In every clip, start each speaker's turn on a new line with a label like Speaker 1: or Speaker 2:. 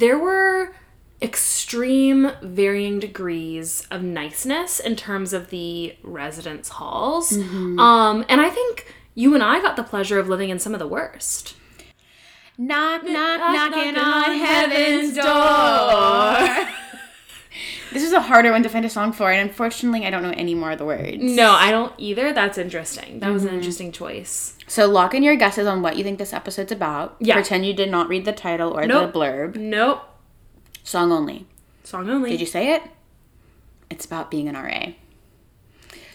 Speaker 1: there were extreme varying degrees of niceness in terms of the residence halls. Um, and I think you and I got the pleasure of living in some of the worst.
Speaker 2: Knock, knock,
Speaker 1: Knock,
Speaker 2: knocking
Speaker 1: knocking
Speaker 2: on
Speaker 1: on
Speaker 2: heaven's
Speaker 1: heaven's
Speaker 2: door. This is a harder one to find a song for, and unfortunately, I don't know any more of the words.
Speaker 1: No, I don't either. That's interesting. That was an mm-hmm. interesting choice.
Speaker 2: So lock in your guesses on what you think this episode's about.
Speaker 1: Yeah.
Speaker 2: Pretend you did not read the title or
Speaker 1: Nope.
Speaker 2: the blurb.
Speaker 1: Nope.
Speaker 2: Song only.
Speaker 1: Song only.
Speaker 2: Did you say it? It's about being an RA.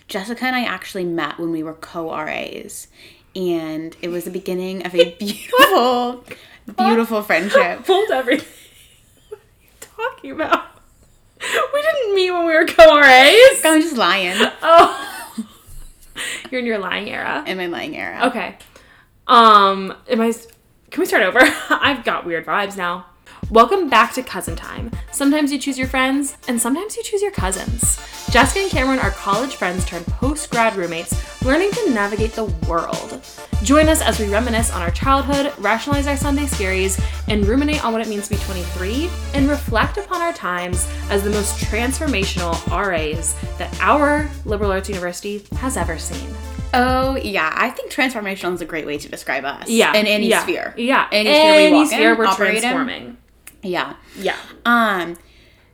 Speaker 2: Jessica and I actually met when we were co RAs, and it was the beginning of a beautiful, beautiful friendship.
Speaker 1: Hold everything. what are you talking about? We didn't meet when we were co-RAs.
Speaker 2: I'm just lying
Speaker 1: Oh. You're in your lying era.
Speaker 2: in my lying era.
Speaker 1: Okay. Um, am I Can we start over? I've got weird vibes now. Welcome back to Cousin Time. Sometimes you choose your friends, and sometimes you choose your cousins. Jessica and Camryn are college friends turned post grad roommates, learning to navigate the world. Join us as we reminisce on our childhood, rationalize our Sunday scaries, and ruminate on what it means to be 23, and reflect upon our times as the most transformational RAs that our liberal arts university has ever seen.
Speaker 2: Oh yeah, I think transformational is a great way to describe us.
Speaker 1: Yeah.
Speaker 2: in any
Speaker 1: yeah,
Speaker 2: sphere.
Speaker 1: Yeah.
Speaker 2: any, sphere we walk
Speaker 1: sphere
Speaker 2: in,
Speaker 1: we're transforming.
Speaker 2: Yeah.
Speaker 1: Yeah.
Speaker 2: Um,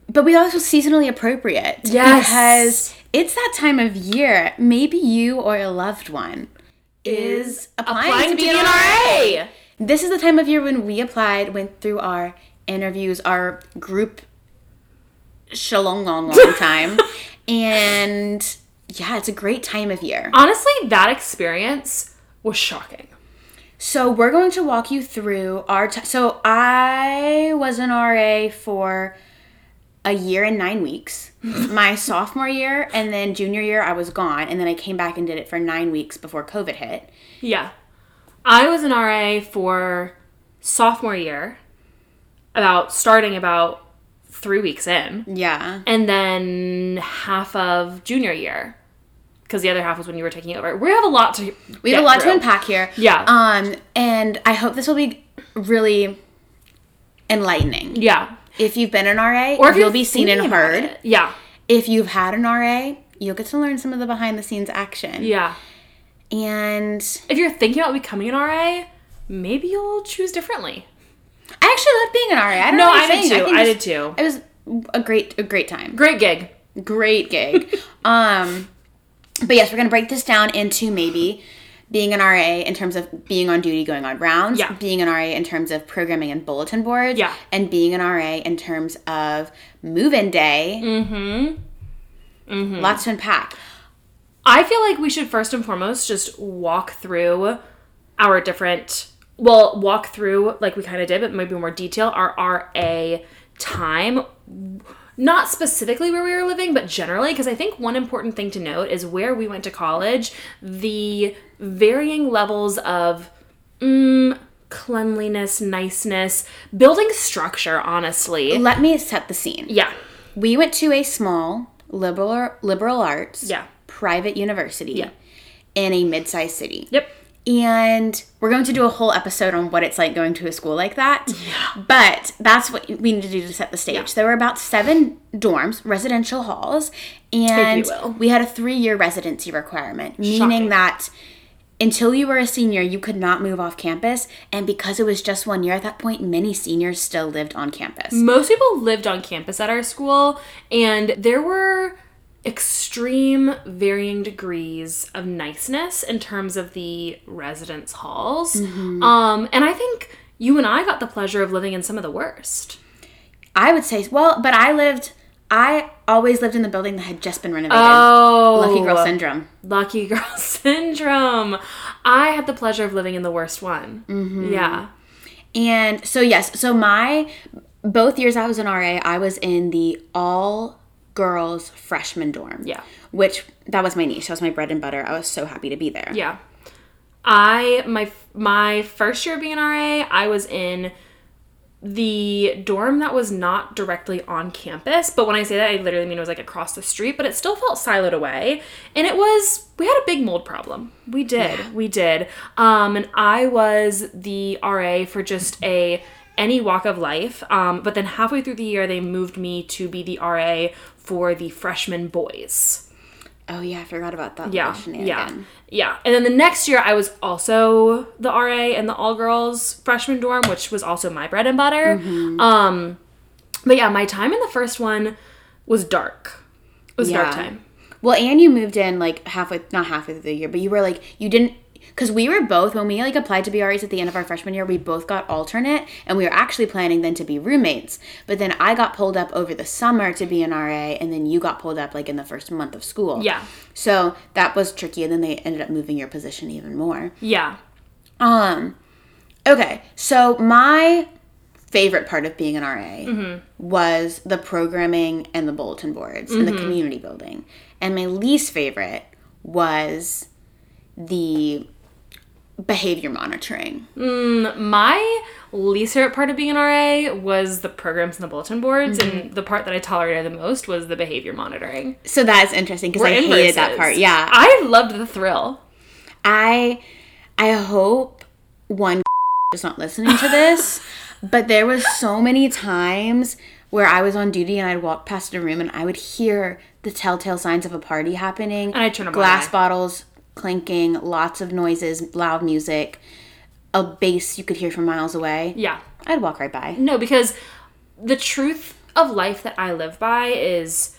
Speaker 2: but we also seasonally appropriate.
Speaker 1: Yes.
Speaker 2: Because it's that time of year. Maybe you or a loved one is applying, to be, an RA. This is the time of year when we applied, went through our interviews, our group shalong long long time. and yeah, it's a great time of year.
Speaker 1: Honestly, that experience was shocking.
Speaker 2: So we're going to walk you through our. T- so I was an RA for a year and nine weeks. My sophomore year and then junior year, I was gone, and then I came back and did it for nine weeks before COVID hit.
Speaker 1: Yeah. I was an RA for sophomore year, about starting about three weeks in,
Speaker 2: Yeah.
Speaker 1: and then half of junior year, because the other half was when you were taking over. We have a lot to.
Speaker 2: We have a lot to unpack here.
Speaker 1: Yeah.
Speaker 2: Um, and I hope this will be really enlightening.
Speaker 1: Yeah.
Speaker 2: If you've been an RA,
Speaker 1: Or if
Speaker 2: you'll be seen and heard.
Speaker 1: it. Yeah.
Speaker 2: If you've had an RA, you'll get to learn some of the behind the scenes action.
Speaker 1: Yeah.
Speaker 2: And
Speaker 1: If you're thinking about becoming an RA, maybe you'll choose differently.
Speaker 2: I actually loved being an RA. I don't
Speaker 1: No,
Speaker 2: know
Speaker 1: I did
Speaker 2: saying.
Speaker 1: too. I
Speaker 2: it
Speaker 1: did too.
Speaker 2: It was a great, a great time.
Speaker 1: Great gig.
Speaker 2: Great gig. um, but yes, we're gonna break this down into maybe being an RA in terms of being on duty, going on rounds.
Speaker 1: Yeah.
Speaker 2: Being an RA in terms of programming and bulletin boards.
Speaker 1: Yeah.
Speaker 2: And being an RA in terms of move-in day. Mm-hmm. Mm-hmm. Lots to unpack.
Speaker 1: I feel like we should first and foremost just walk through our different, well, walk through like we kind of did, but maybe more detail our RA time. Not specifically where we were living, but generally, because I think one important thing to note is where we went to college, the varying levels of mm, cleanliness, niceness, building structure, honestly.
Speaker 2: Let me set the scene.
Speaker 1: Yeah.
Speaker 2: We went to a small liberal liberal arts
Speaker 1: Yeah.
Speaker 2: private university
Speaker 1: Yeah.
Speaker 2: in a mid-sized city.
Speaker 1: Yep.
Speaker 2: And we're going to do a whole episode on what it's like going to a school like that. Yeah. But that's what we need to do to set the stage. There were about seven dorms, residential halls, and we had a three year residency requirement, meaning
Speaker 1: Shocking.
Speaker 2: that until you were a senior, you could not move off campus. And because it was just one year at that point, many seniors still lived on campus.
Speaker 1: most people lived on campus at our school and there were extreme varying degrees of niceness in terms of the residence halls. Um and i think you and i got the pleasure of living in some of the worst.
Speaker 2: I would say, well, but I lived, I always lived in the building that had just been renovated.
Speaker 1: oh
Speaker 2: Lucky girl syndrome.
Speaker 1: lucky girl syndrome. I had the pleasure of living in the worst one. Yeah.
Speaker 2: And so yes, so my both years I was in RA, I was in the all girls freshman dorm.
Speaker 1: Yeah.
Speaker 2: Which that was my niche. That was my bread and butter. I was so happy to be there.
Speaker 1: Yeah. I my my first year being an RA, I was in the dorm that was not directly on campus, but when I say that I literally mean it was like across the street, but it still felt siloed away. And it was we had a big mold problem. We did. We did. Um and I was the RA for just a any walk of life. Um, but then halfway through the year, they moved me to be the RA for the freshman boys.
Speaker 2: Oh yeah, I forgot about that.
Speaker 1: Yeah, yeah, yeah. And then the next year, I was also the RA in the all girls freshman dorm, which was also my bread and butter. Um, but yeah, my time in the first one was dark. It was dark time.
Speaker 2: Well, and you moved in like halfway, not halfway through the year, but you were like you didn't because we were both when we like applied to be RAs at the end of our freshman year, we both got alternate, and we were actually planning then to be roommates. But then I got pulled up over the summer to be an RA, and then you got pulled up like in the first month of school.
Speaker 1: Yeah,
Speaker 2: So that was tricky, and then they ended up moving your position even more.
Speaker 1: yeah.
Speaker 2: Um, okay, so my favorite part of being an RA was the programming and the bulletin boards and the community building, and my least favorite was the behavior monitoring.
Speaker 1: Mm, my least favorite part of being an RA was the programs and the bulletin boards, and mm-hmm. the part that I tolerated the most was the behavior monitoring.
Speaker 2: So that's interesting because I hated that part. Yeah,
Speaker 1: I loved the thrill.
Speaker 2: I I hope one is not listening to this, but there was so many times where I was on duty and I'd walk past a room and I would hear the telltale signs of a party happening.
Speaker 1: And I'd turn
Speaker 2: glass bottles clinking, lots of noises, loud music, a bass you could hear from miles away.
Speaker 1: Yeah.
Speaker 2: I'd walk right by.
Speaker 1: No, because the truth of life that I live by is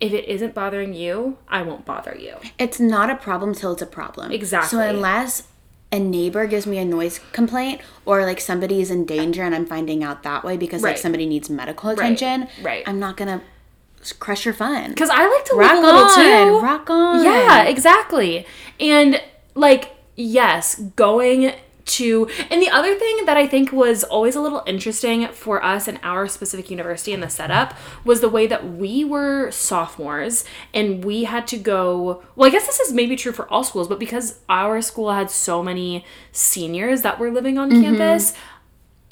Speaker 1: if it isn't bothering you, I won't bother you.
Speaker 2: It's not a problem till it's a problem.
Speaker 1: Exactly.
Speaker 2: So unless a neighbor gives me a noise complaint or like somebody is in danger and I'm finding out that way because like somebody needs medical attention,
Speaker 1: right.
Speaker 2: I'm not gonna s- crush your fun.
Speaker 1: Because I like to
Speaker 2: Rock
Speaker 1: live a little too.
Speaker 2: rock on.
Speaker 1: Yeah, exactly. And like, yes, going to and the other thing that I think was always a little interesting for us in our specific university and the setup was the way that we were sophomores and we had to go well I guess this is maybe true for all schools but because our school had so many seniors that were living on mm-hmm. campus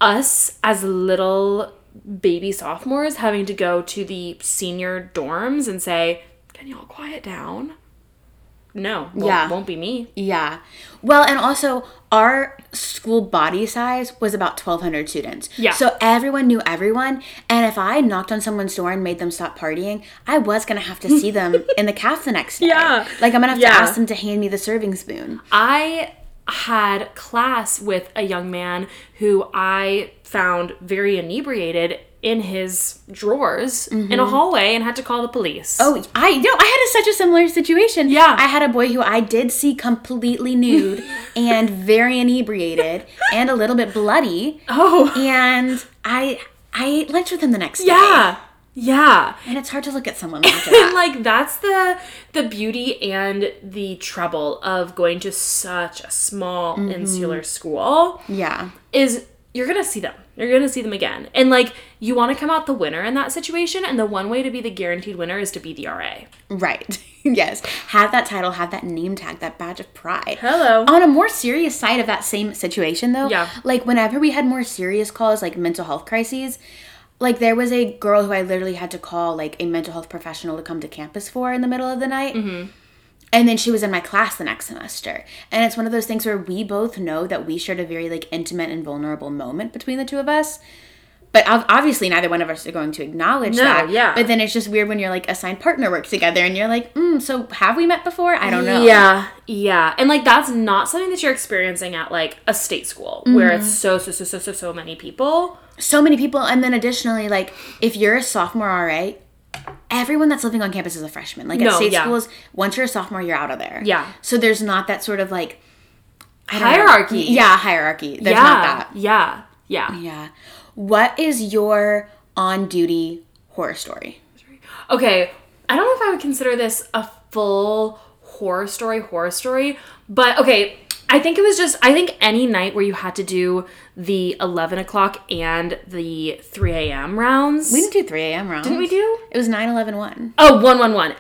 Speaker 1: us as little baby sophomores having to go to the senior dorms and say, "Can y'all quiet down?" No, won't,
Speaker 2: Yeah.
Speaker 1: won't be me.
Speaker 2: Yeah. Well, and also our school body size was about 1200 students.
Speaker 1: Yeah.
Speaker 2: So everyone knew everyone, and if I knocked on someone's door and made them stop partying, I was going to have to see them in the caf the next day.
Speaker 1: Yeah.
Speaker 2: Like I'm going to have
Speaker 1: Yeah.
Speaker 2: to ask them to hand me the serving spoon.
Speaker 1: I had class with a young man who I found very inebriated in his drawers in a mm-hmm. hallway and had to call the police.
Speaker 2: Oh, I know I had a, such a similar situation.
Speaker 1: Yeah.
Speaker 2: I had a boy who I did see completely nude and very inebriated and a little bit bloody,
Speaker 1: Oh.
Speaker 2: and I I ate lunch with him the next day.
Speaker 1: Yeah. Yeah.
Speaker 2: and it's hard to look at someone after that.
Speaker 1: and like that's the the beauty and the trouble of going to such a small mm-hmm. insular school
Speaker 2: yeah.
Speaker 1: is you're gonna see them you're gonna see them again and like you want to come out the winner in that situation and the one way to be the guaranteed winner is to be the ra
Speaker 2: Right. yes. Have that title, have that name tag, that badge of pride.
Speaker 1: hello
Speaker 2: On a more serious side of that same situation, though,
Speaker 1: Yeah.
Speaker 2: like whenever we had more serious calls, like mental health crises, like there was a girl who I literally had to call like a mental health professional to come to campus for in the middle of the night. And then she was in my class the next semester. And it's one of those things where we both know that we shared a very like intimate and vulnerable moment between the two of us. But obviously, neither one of us are going to acknowledge
Speaker 1: No,
Speaker 2: that.
Speaker 1: yeah.
Speaker 2: But then it's just weird when you're like assigned partner work together and you're like, mm, so have we met before? I don't know.
Speaker 1: Yeah, yeah. And like that's not something that you're experiencing at like a state school where it's so so so so so so many people.
Speaker 2: So many people and then additionally like if you're a sophomore RA everyone that's living on campus is a freshman like at state
Speaker 1: yeah.
Speaker 2: schools once you're a sophomore you're out of there
Speaker 1: Yeah.
Speaker 2: so there's not that sort of like don't know.
Speaker 1: Hierarchy.
Speaker 2: yeah hierarchy there's
Speaker 1: yeah,
Speaker 2: not that
Speaker 1: yeah, yeah.
Speaker 2: yeah what is your on duty horror story
Speaker 1: Okay, I don't know if I would consider this a full horror story, horror story, but okay, I think it was just, I think any night where you had to do the 11 o'clock and the 3 a.m. rounds.
Speaker 2: we didn't do 3 a.m rounds
Speaker 1: Didn't we do?
Speaker 2: it was 9 11 1
Speaker 1: Oh, 111.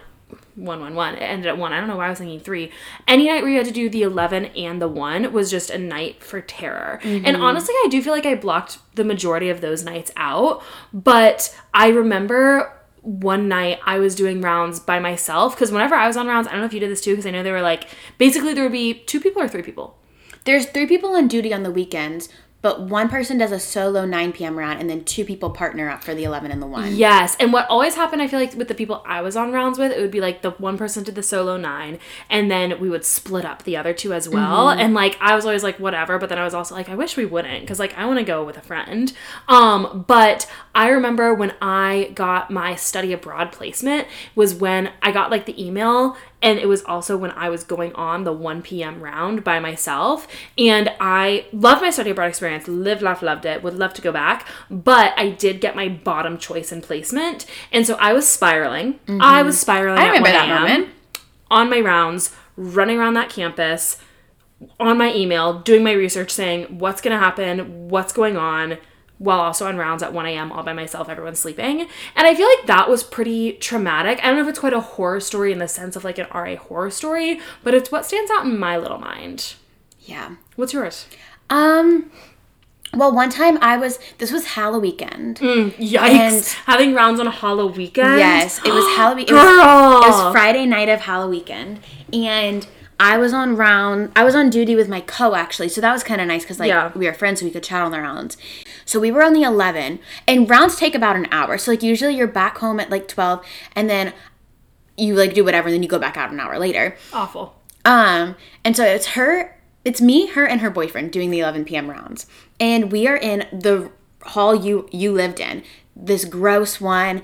Speaker 1: 111. It ended at 1. I don't know why I was thinking 3. Any night where you had to do the 11 and the 1 was just a night for terror. And mm-hmm. honestly, I do feel like I blocked the majority of those nights out. But I remember one night I was doing rounds by myself because whenever I was on rounds, I don't know if you did this too because I know they were like basically there would be two people or three people.
Speaker 2: there's three people on duty on the weekends but one person does a solo 9 p.m. round and then two people partner up for the 11 and the 1.
Speaker 1: Yes, and what always happened, I feel like with the people I was on rounds with, it would be like the one person did the solo nine, and then we would split up the other two as well.
Speaker 2: Mm-hmm.
Speaker 1: And like I was always like whatever, but then I was also like I wish we wouldn't because like I want to go with a friend. Um, but I remember when I got my study abroad placement was when I got like the email and it was also when I was going on the 1 p.m. round by myself. And I loved my study abroad experience, lived, laughed, loved it, would love to go back. But I did get my bottom choice in placement. And so I was spiraling. I was spiraling.
Speaker 2: Mm-hmm. I remember
Speaker 1: 1
Speaker 2: that moment.
Speaker 1: On my rounds, running around that campus, on my email, doing my research, saying what's going to happen, what's going on, while also on rounds at 1 a.m. all by myself, everyone's sleeping. And I feel like that was pretty traumatic. I don't know if it's quite a horror story in the sense of like an RA horror story, but it's what stands out in my little mind.
Speaker 2: Yeah.
Speaker 1: What's yours?
Speaker 2: Um well, one time I was this was Halloween weekend.
Speaker 1: Yikes.
Speaker 2: And-
Speaker 1: Having rounds on Halloween weekend?
Speaker 2: Yes, it was Halloween. It was,
Speaker 1: Girl.
Speaker 2: it was Friday night of Halloween weekend, and I was on round. I was on duty with my co actually, so that was kind of nice because like
Speaker 1: Yeah.
Speaker 2: we were friends, so we could chat on the rounds. So we were on the eleven, and rounds take about an hour. So like usually you're back home at like twelve, and then you like do whatever, and then you go back out an hour later.
Speaker 1: Awful.
Speaker 2: Um, and so it's her, it's me, her, and her boyfriend doing the 11 p.m. rounds, and we are in the hall you you lived in, this gross one.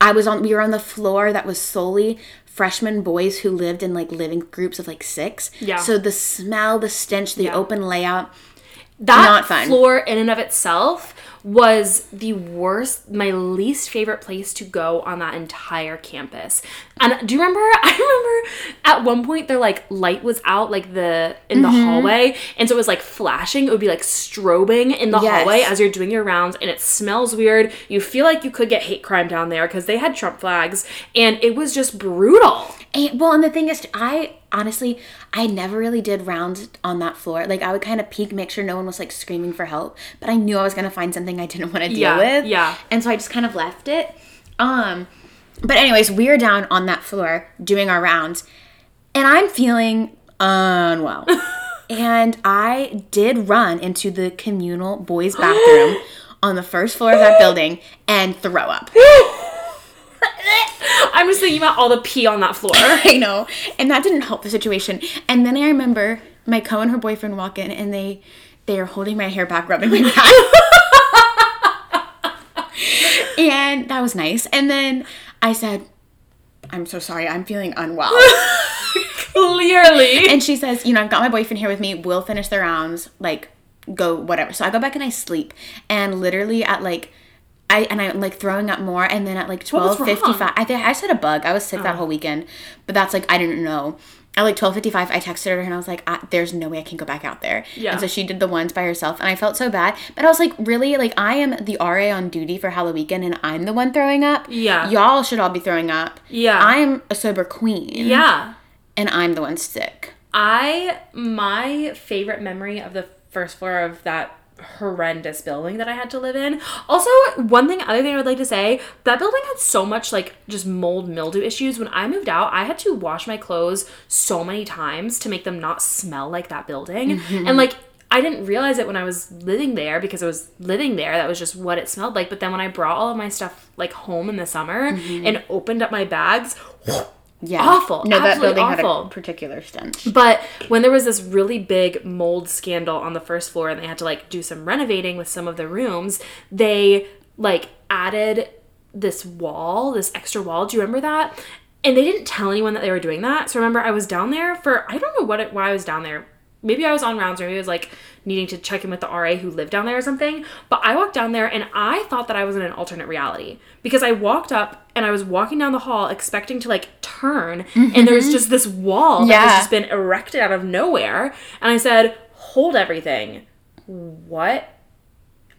Speaker 2: I was on, we were on the floor that was solely freshman boys who lived in like living groups of like six.
Speaker 1: Yeah.
Speaker 2: So the smell, the stench, the
Speaker 1: Yeah.
Speaker 2: open layout.
Speaker 1: That floor in and of itself was the worst my least favorite place to go on that entire campus. And do you remember? I remember at one point their like light was out like the in the
Speaker 2: Mm-hmm.
Speaker 1: hallway and so it was like flashing it would be like strobing in the
Speaker 2: Yes.
Speaker 1: hallway as you're doing your rounds and it smells weird you feel like you could get hate crime down there because they had trump flags and it was just brutal
Speaker 2: And, well, and the thing is, I honestly, I never really did rounds on that floor. Like, I would kind of peek, make sure no one was like screaming for help, but I knew I was gonna find something I didn't want to deal
Speaker 1: Yeah,
Speaker 2: with.
Speaker 1: yeah.
Speaker 2: And so I just kind of left it. Um, but anyways, we're down on that floor doing our rounds, and I'm feeling unwell. and I did run into the communal boys' bathroom on the first floor of that building and throw up.
Speaker 1: i'm just thinking about all the pee on that floor
Speaker 2: I know. And that didn't help the situation. And then I remember my co and her boyfriend walk in and they they are holding my hair back, rubbing my back. and that was nice. And then I said, I'm so sorry, I'm feeling unwell.
Speaker 1: clearly
Speaker 2: and she says, you know, I've got my boyfriend here with me. We'll finish the rounds. Like, go whatever. So I go back and I sleep. And literally at like I and I'm like throwing up more. And then at like twelve fifty I think I just had a bug. I was sick that whole weekend, but that's like I didn't know. At like twelve fifty five, I texted her and I was like, I, "There's no way I can go back out there."
Speaker 1: Yeah.
Speaker 2: And so she did the ones by herself, and I felt so bad. But I was like, "Really? Like I am the RA on duty for Halloween weekend, and I'm the one throwing up.
Speaker 1: Yeah.
Speaker 2: y'all should all be throwing up.
Speaker 1: Yeah.
Speaker 2: I'm a sober queen.
Speaker 1: yeah
Speaker 2: and I'm the one sick.
Speaker 1: I my favorite memory of the first floor of that horrendous building that I had to live in. Also, one thing other thing I would like to say, that building had so much like just mold mildew issues. When I moved out, I had to wash my clothes so many times to make them not smell like that building. Mm-hmm. And like I didn't realize it when I was living there because I was living there. That was just what it smelled like. But then when I brought all of my stuff like home in the summer mm-hmm. and opened up my bags,
Speaker 2: Yeah.
Speaker 1: Awful.
Speaker 2: No, that building
Speaker 1: awful.
Speaker 2: had a particular stench.
Speaker 1: but when there was this really big mold scandal on the first floor and they had to like do some renovating with some of the rooms, they like added this wall, this extra wall. Do you remember that? And they didn't tell anyone that they were doing that. So remember I was down there for I don't know what it, why I was down there. Maybe I was on rounds or maybe I was like needing to check in with the RA who lived down there or something. But I walked down there and I thought that I was in an alternate reality because I walked up and I was walking down the hall expecting to like turn and there's mm-hmm. just this wall that has just been erected out of nowhere. And I said, Hold everything. What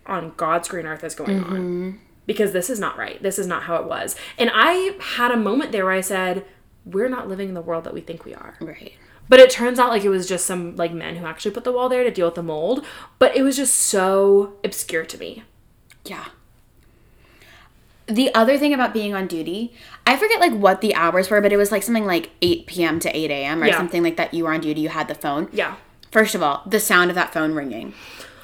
Speaker 1: on God's green earth is going on? Mm-hmm. Because this is not right. This is not how it was. And I had a moment there where I said, We're not living in the world that we think we are.
Speaker 2: Right.
Speaker 1: But it turns out like it was just some like men who actually put the wall there to deal with the mold. But it was just so obscure to me.
Speaker 2: Yeah. The other thing about being on duty, I forget like what the hours were, but it was like something like 8 p.m. to 8 a.m. or
Speaker 1: Yeah.
Speaker 2: something like that. You were on duty, you had the phone.
Speaker 1: Yeah.
Speaker 2: First of all, the sound of that phone ringing.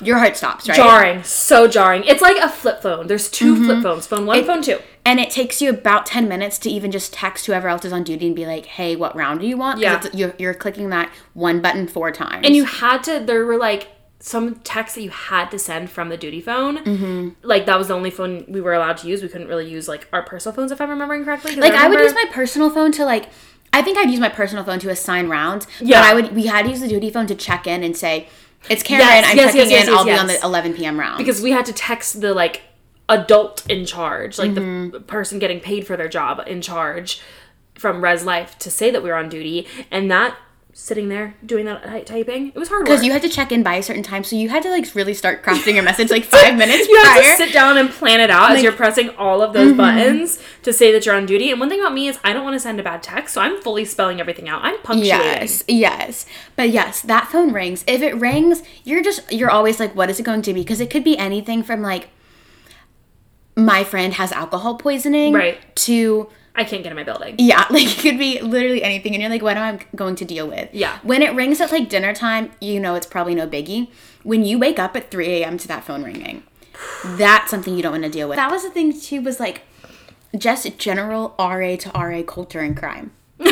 Speaker 2: Your heart stops, right?
Speaker 1: Jarring, so jarring. It's like a flip phone. There's 2 flip phones, phone one, phone two.
Speaker 2: And it takes you about 10 minutes to even just text whoever else is on duty and be like, hey, what round do you want?"
Speaker 1: Yeah.
Speaker 2: You're, you're clicking that one button four times.
Speaker 1: And you had to. There were like some texts that you had to send from the duty phone. Mm-hmm. Like that was the only phone we were allowed to use. We couldn't really use like our personal phones, if I'm remembering correctly.
Speaker 2: like, I would use my personal phone to like, I think I'd use my personal phone to assign rounds.
Speaker 1: Yeah.
Speaker 2: But I would, we had to use the duty phone to check in and say, it's Karen,
Speaker 1: Yes,
Speaker 2: I'm
Speaker 1: yes,
Speaker 2: checking
Speaker 1: yes,
Speaker 2: in, I'll be on the 11 p.m. round.
Speaker 1: because we had to text the like adult in charge, like
Speaker 2: Mm-hmm.
Speaker 1: the person getting paid for their job in charge from Res Life to say that we were on duty, and that sitting there doing that ty- typing, it was hard.
Speaker 2: Because you had to check in by a certain time, so you had to like really start crafting your message like five minutes
Speaker 1: you have
Speaker 2: prior.
Speaker 1: to sit down and plan it out as
Speaker 2: Like- Mm-hmm.
Speaker 1: you're pressing all of those buttons to say that you're on duty. And one thing about me is I don't want to send a bad text, so I'm fully spelling everything out. I'm punctuating.
Speaker 2: Yes, yes. But yes, that phone rings. If it rings, you're just you're always like, what is it going to be? Because it could be anything from like my friend has alcohol poisoning
Speaker 1: Right.
Speaker 2: to
Speaker 1: I can't get in my building.
Speaker 2: yeah, like it could be literally anything and you're like, what am I going to deal with?
Speaker 1: Yeah.
Speaker 2: When it rings at like dinner time, you know it's probably no biggie. When you wake up at 3 a.m. to that phone ringing, that's something you don't want to deal with. That was the thing too, was like just general RA to RA culture and crime.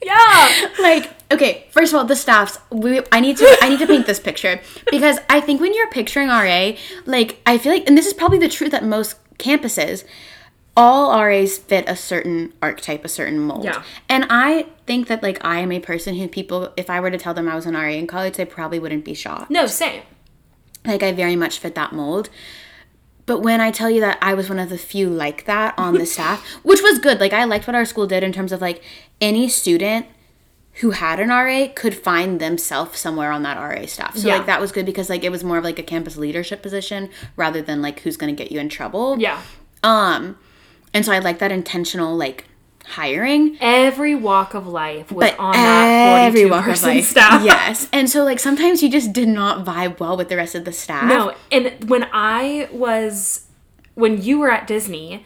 Speaker 1: Yeah.
Speaker 2: like okay first of all the staffs we i need to i need to paint this picture because i think when you're picturing ra like i feel like and this is probably the truth at most campuses all ras fit a certain archetype a certain mold
Speaker 1: Yeah.
Speaker 2: and i think that like i am a person who people if i were to tell them i was an ra in college they probably wouldn't be shocked
Speaker 1: No, same.
Speaker 2: like I very much fit that mold. But when I tell you that I was one of the few like that on the staff, which was good. Like I liked what our school did in terms of like any student who had an RA could find themselves somewhere on that RA staff. So
Speaker 1: Yeah.
Speaker 2: like that was good because like it was more of like a campus leadership position rather than like who's going to get you in trouble.
Speaker 1: Yeah.
Speaker 2: Um and so I like that intentional like hiring
Speaker 1: Every walk of life was
Speaker 2: but
Speaker 1: on that
Speaker 2: every
Speaker 1: 42
Speaker 2: walk of
Speaker 1: person
Speaker 2: life.
Speaker 1: staff.
Speaker 2: Yes. And so like sometimes you just did not vibe well with the rest of the staff.
Speaker 1: No, and when I was when you were at Disney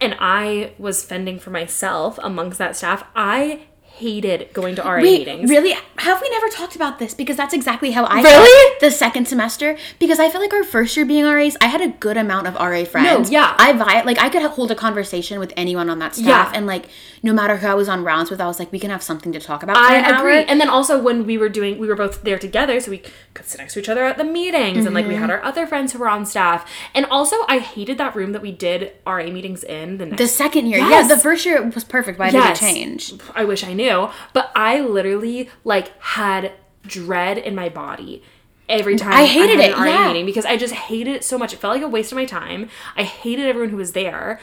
Speaker 1: and I was fending for myself amongst that staff, I hated going to RA
Speaker 2: Wait,
Speaker 1: meetings.
Speaker 2: really? Have we never talked about this? Because that's exactly how I
Speaker 1: Really?
Speaker 2: felt the second semester. Because I feel like our first year being RAs, I had a good amount of RA friends.
Speaker 1: yeah.
Speaker 2: I vi- like I could hold a conversation with anyone on that staff,
Speaker 1: Yeah.
Speaker 2: and like no matter who I was on rounds with, I was like, we can have something to talk about.
Speaker 1: I
Speaker 2: an
Speaker 1: agree.
Speaker 2: Hour.
Speaker 1: And then also when we were doing, we were both there together, so we could sit next to each other at the meetings, and like we had
Speaker 2: Mm-hmm.
Speaker 1: our other friends who were on staff. And also, I hated that room that we did RA meetings in. The next,
Speaker 2: The second year,
Speaker 1: Yes.
Speaker 2: yeah, the first year was perfect. Why
Speaker 1: Yes.
Speaker 2: did it change?
Speaker 1: I wish I knew, but I literally like had dread in my body every time
Speaker 2: I hated
Speaker 1: had
Speaker 2: it,
Speaker 1: an RA
Speaker 2: yeah.
Speaker 1: meeting because I just hated it so much. It felt like a waste of my time. I hated everyone who was there.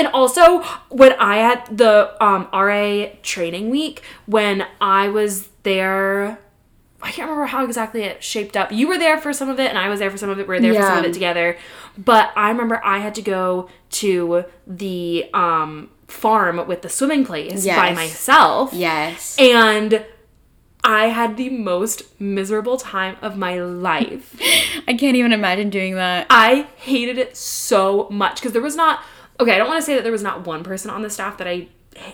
Speaker 1: And also when I had the um, RA training week, when I was there, I can't remember how exactly it shaped up. You were there for some of it, and I was there for some of it. We were there for some of it together. But I remember I had to go to the um, farm with the swimming place by myself.
Speaker 2: Yes.
Speaker 1: And I had the most miserable time of my life.
Speaker 2: I can't even imagine doing that.
Speaker 1: I hated it so much because there was not okay, I don't want to say that there was not one person on the staff that I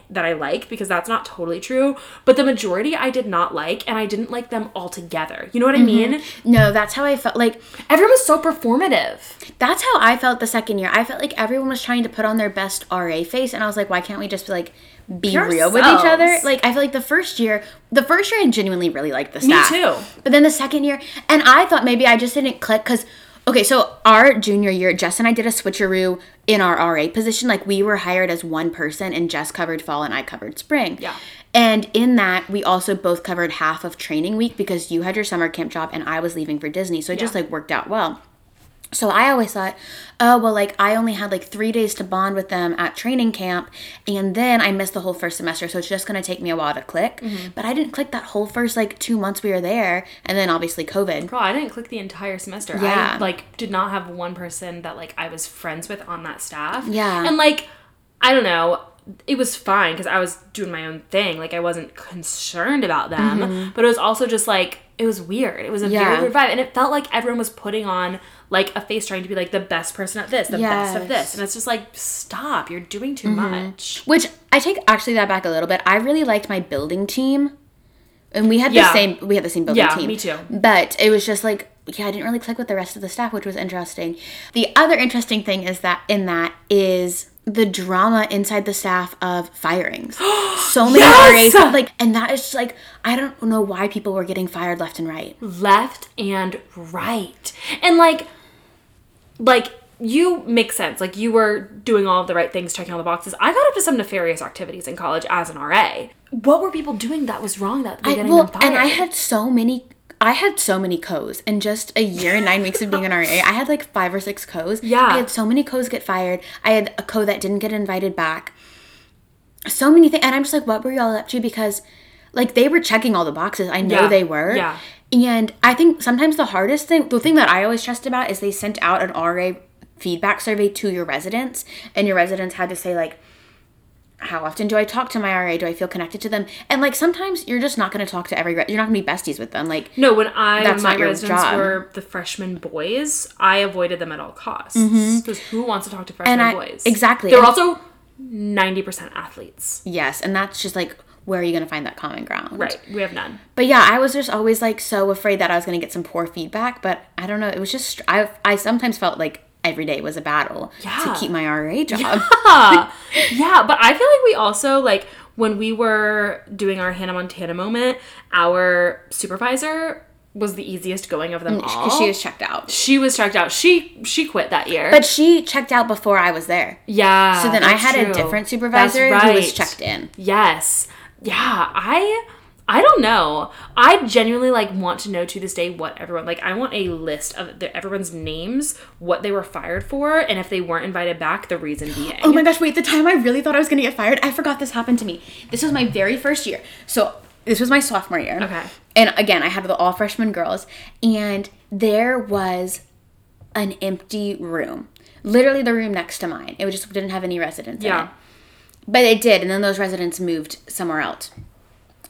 Speaker 1: that I like because that's not totally true, but the majority I did not like and I didn't like them all together. You know what I mm-hmm. mean?
Speaker 2: No, that's how I felt. Like
Speaker 1: Everyone was so performative.
Speaker 2: That's how I felt the second year. I felt like everyone was trying to put on their best RA face, and I was like, why can't we just be like be
Speaker 1: Be
Speaker 2: real with each other? Like I feel like the first year, the first year I genuinely really liked the staff.
Speaker 1: Me too.
Speaker 2: But then the second year, and I thought maybe I just didn't click because. Okay, so our junior year, Jess and I did a switcheroo in our RA position. Like we were hired as one person, and Jess covered fall and I covered spring.
Speaker 1: Yeah.
Speaker 2: And in that, we also both covered half of training week because you had your summer camp job and I was leaving for Disney. So it just like worked out well. So I always thought, oh, well, like I only had like three days to bond with them at training camp, and then I missed the whole first semester, so it's just gonna take me a while to click.
Speaker 1: Mm-hmm.
Speaker 2: But I didn't click that whole first like two months we were there, and then obviously COVID.
Speaker 1: Girl, I didn't click the entire semester.
Speaker 2: Yeah.
Speaker 1: I like did not have one person that like I was friends with on that staff.
Speaker 2: Yeah.
Speaker 1: And like I don't know, it was fine because I was doing my own thing. Like I wasn't concerned about them, but it was also just like it was weird. It was a
Speaker 2: Mm-hmm. Yeah.
Speaker 1: very weird vibe, and it felt like everyone was putting on like a face trying to be like the best person at this, the best of this, and it's just like stop, you're doing too
Speaker 2: Mm-hmm.
Speaker 1: much.
Speaker 2: Which I take actually that back a little bit. I really liked my building team. and we had
Speaker 1: Yeah.
Speaker 2: the same we had the same building
Speaker 1: Yeah,
Speaker 2: team.
Speaker 1: me too.
Speaker 2: But it was just like yeah, I didn't really click with the rest of the staff, which was interesting. The other interesting thing is that in that is the drama inside the staff of firings. so many
Speaker 1: Yes!
Speaker 2: RAs like and that is just, like I don't know why people were getting fired left and right.
Speaker 1: left and right. And like like you make sense. Like you were doing all of the right things, checking all the boxes. I got up to some nefarious activities in college as an RA. What were people doing that was wrong that were
Speaker 2: I,
Speaker 1: getting
Speaker 2: well,
Speaker 1: them fired?
Speaker 2: and I had so many. I had so many co's in just a year and nine weeks of being an RA. I had like five or six co's.
Speaker 1: Yeah.
Speaker 2: I had so many co's get fired. I had a co that didn't get invited back. So many things, and I'm just like, what were y'all up to? Because, like, they were checking all the boxes. I know
Speaker 1: Yeah.
Speaker 2: they were.
Speaker 1: Yeah.
Speaker 2: And I think sometimes the hardest thing, the thing that I always trust about is they sent out an RA feedback survey to your residents, and your residents had to say like, how often do I talk to my RA? Do I feel connected to them? And like sometimes you're just not going to talk to every. Re- you're not going to be besties with them. Like
Speaker 1: No, when I
Speaker 2: That's
Speaker 1: my
Speaker 2: not your
Speaker 1: residents
Speaker 2: job.
Speaker 1: were the freshman boys, I avoided them at all costs. Because who wants to talk to freshman
Speaker 2: Mm-hmm. I-
Speaker 1: boys?
Speaker 2: exactly.
Speaker 1: They're
Speaker 2: And-
Speaker 1: also ninety percent athletes.
Speaker 2: yes, and that's just like where are you going to find that common ground?
Speaker 1: Right. We have none.
Speaker 2: But yeah, I was just always like so afraid that I was going to get some poor feedback. But I don't know. It was just I. I sometimes felt like every day was a battle
Speaker 1: Yeah.
Speaker 2: to keep my RA job.
Speaker 1: yeah, yeah, but I feel like we also like when we were doing our Hannah Montana moment, our supervisor was the easiest going of them mm,
Speaker 2: all. She was checked out.
Speaker 1: she was checked out. She she quit that year.
Speaker 2: But she checked out before I was there.
Speaker 1: yeah.
Speaker 2: So then I had a different supervisor
Speaker 1: That's
Speaker 2: who was checked in.
Speaker 1: Yes. Yeah, I I don't know. I genuinely like want to know to this day what everyone like I want a list of the, everyone's names, what they were fired for, and if they weren't invited back, the reason being.
Speaker 2: Oh my gosh, wait, the time I really thought I was gonna get fired, I forgot this happened to me. This was my very first year. So this was my sophomore year.
Speaker 1: Okay.
Speaker 2: And again, I had the all freshman girls, and there was an empty room. Literally the room next to mine. It just didn't have any residents in it. But it did, and then those residents moved somewhere else.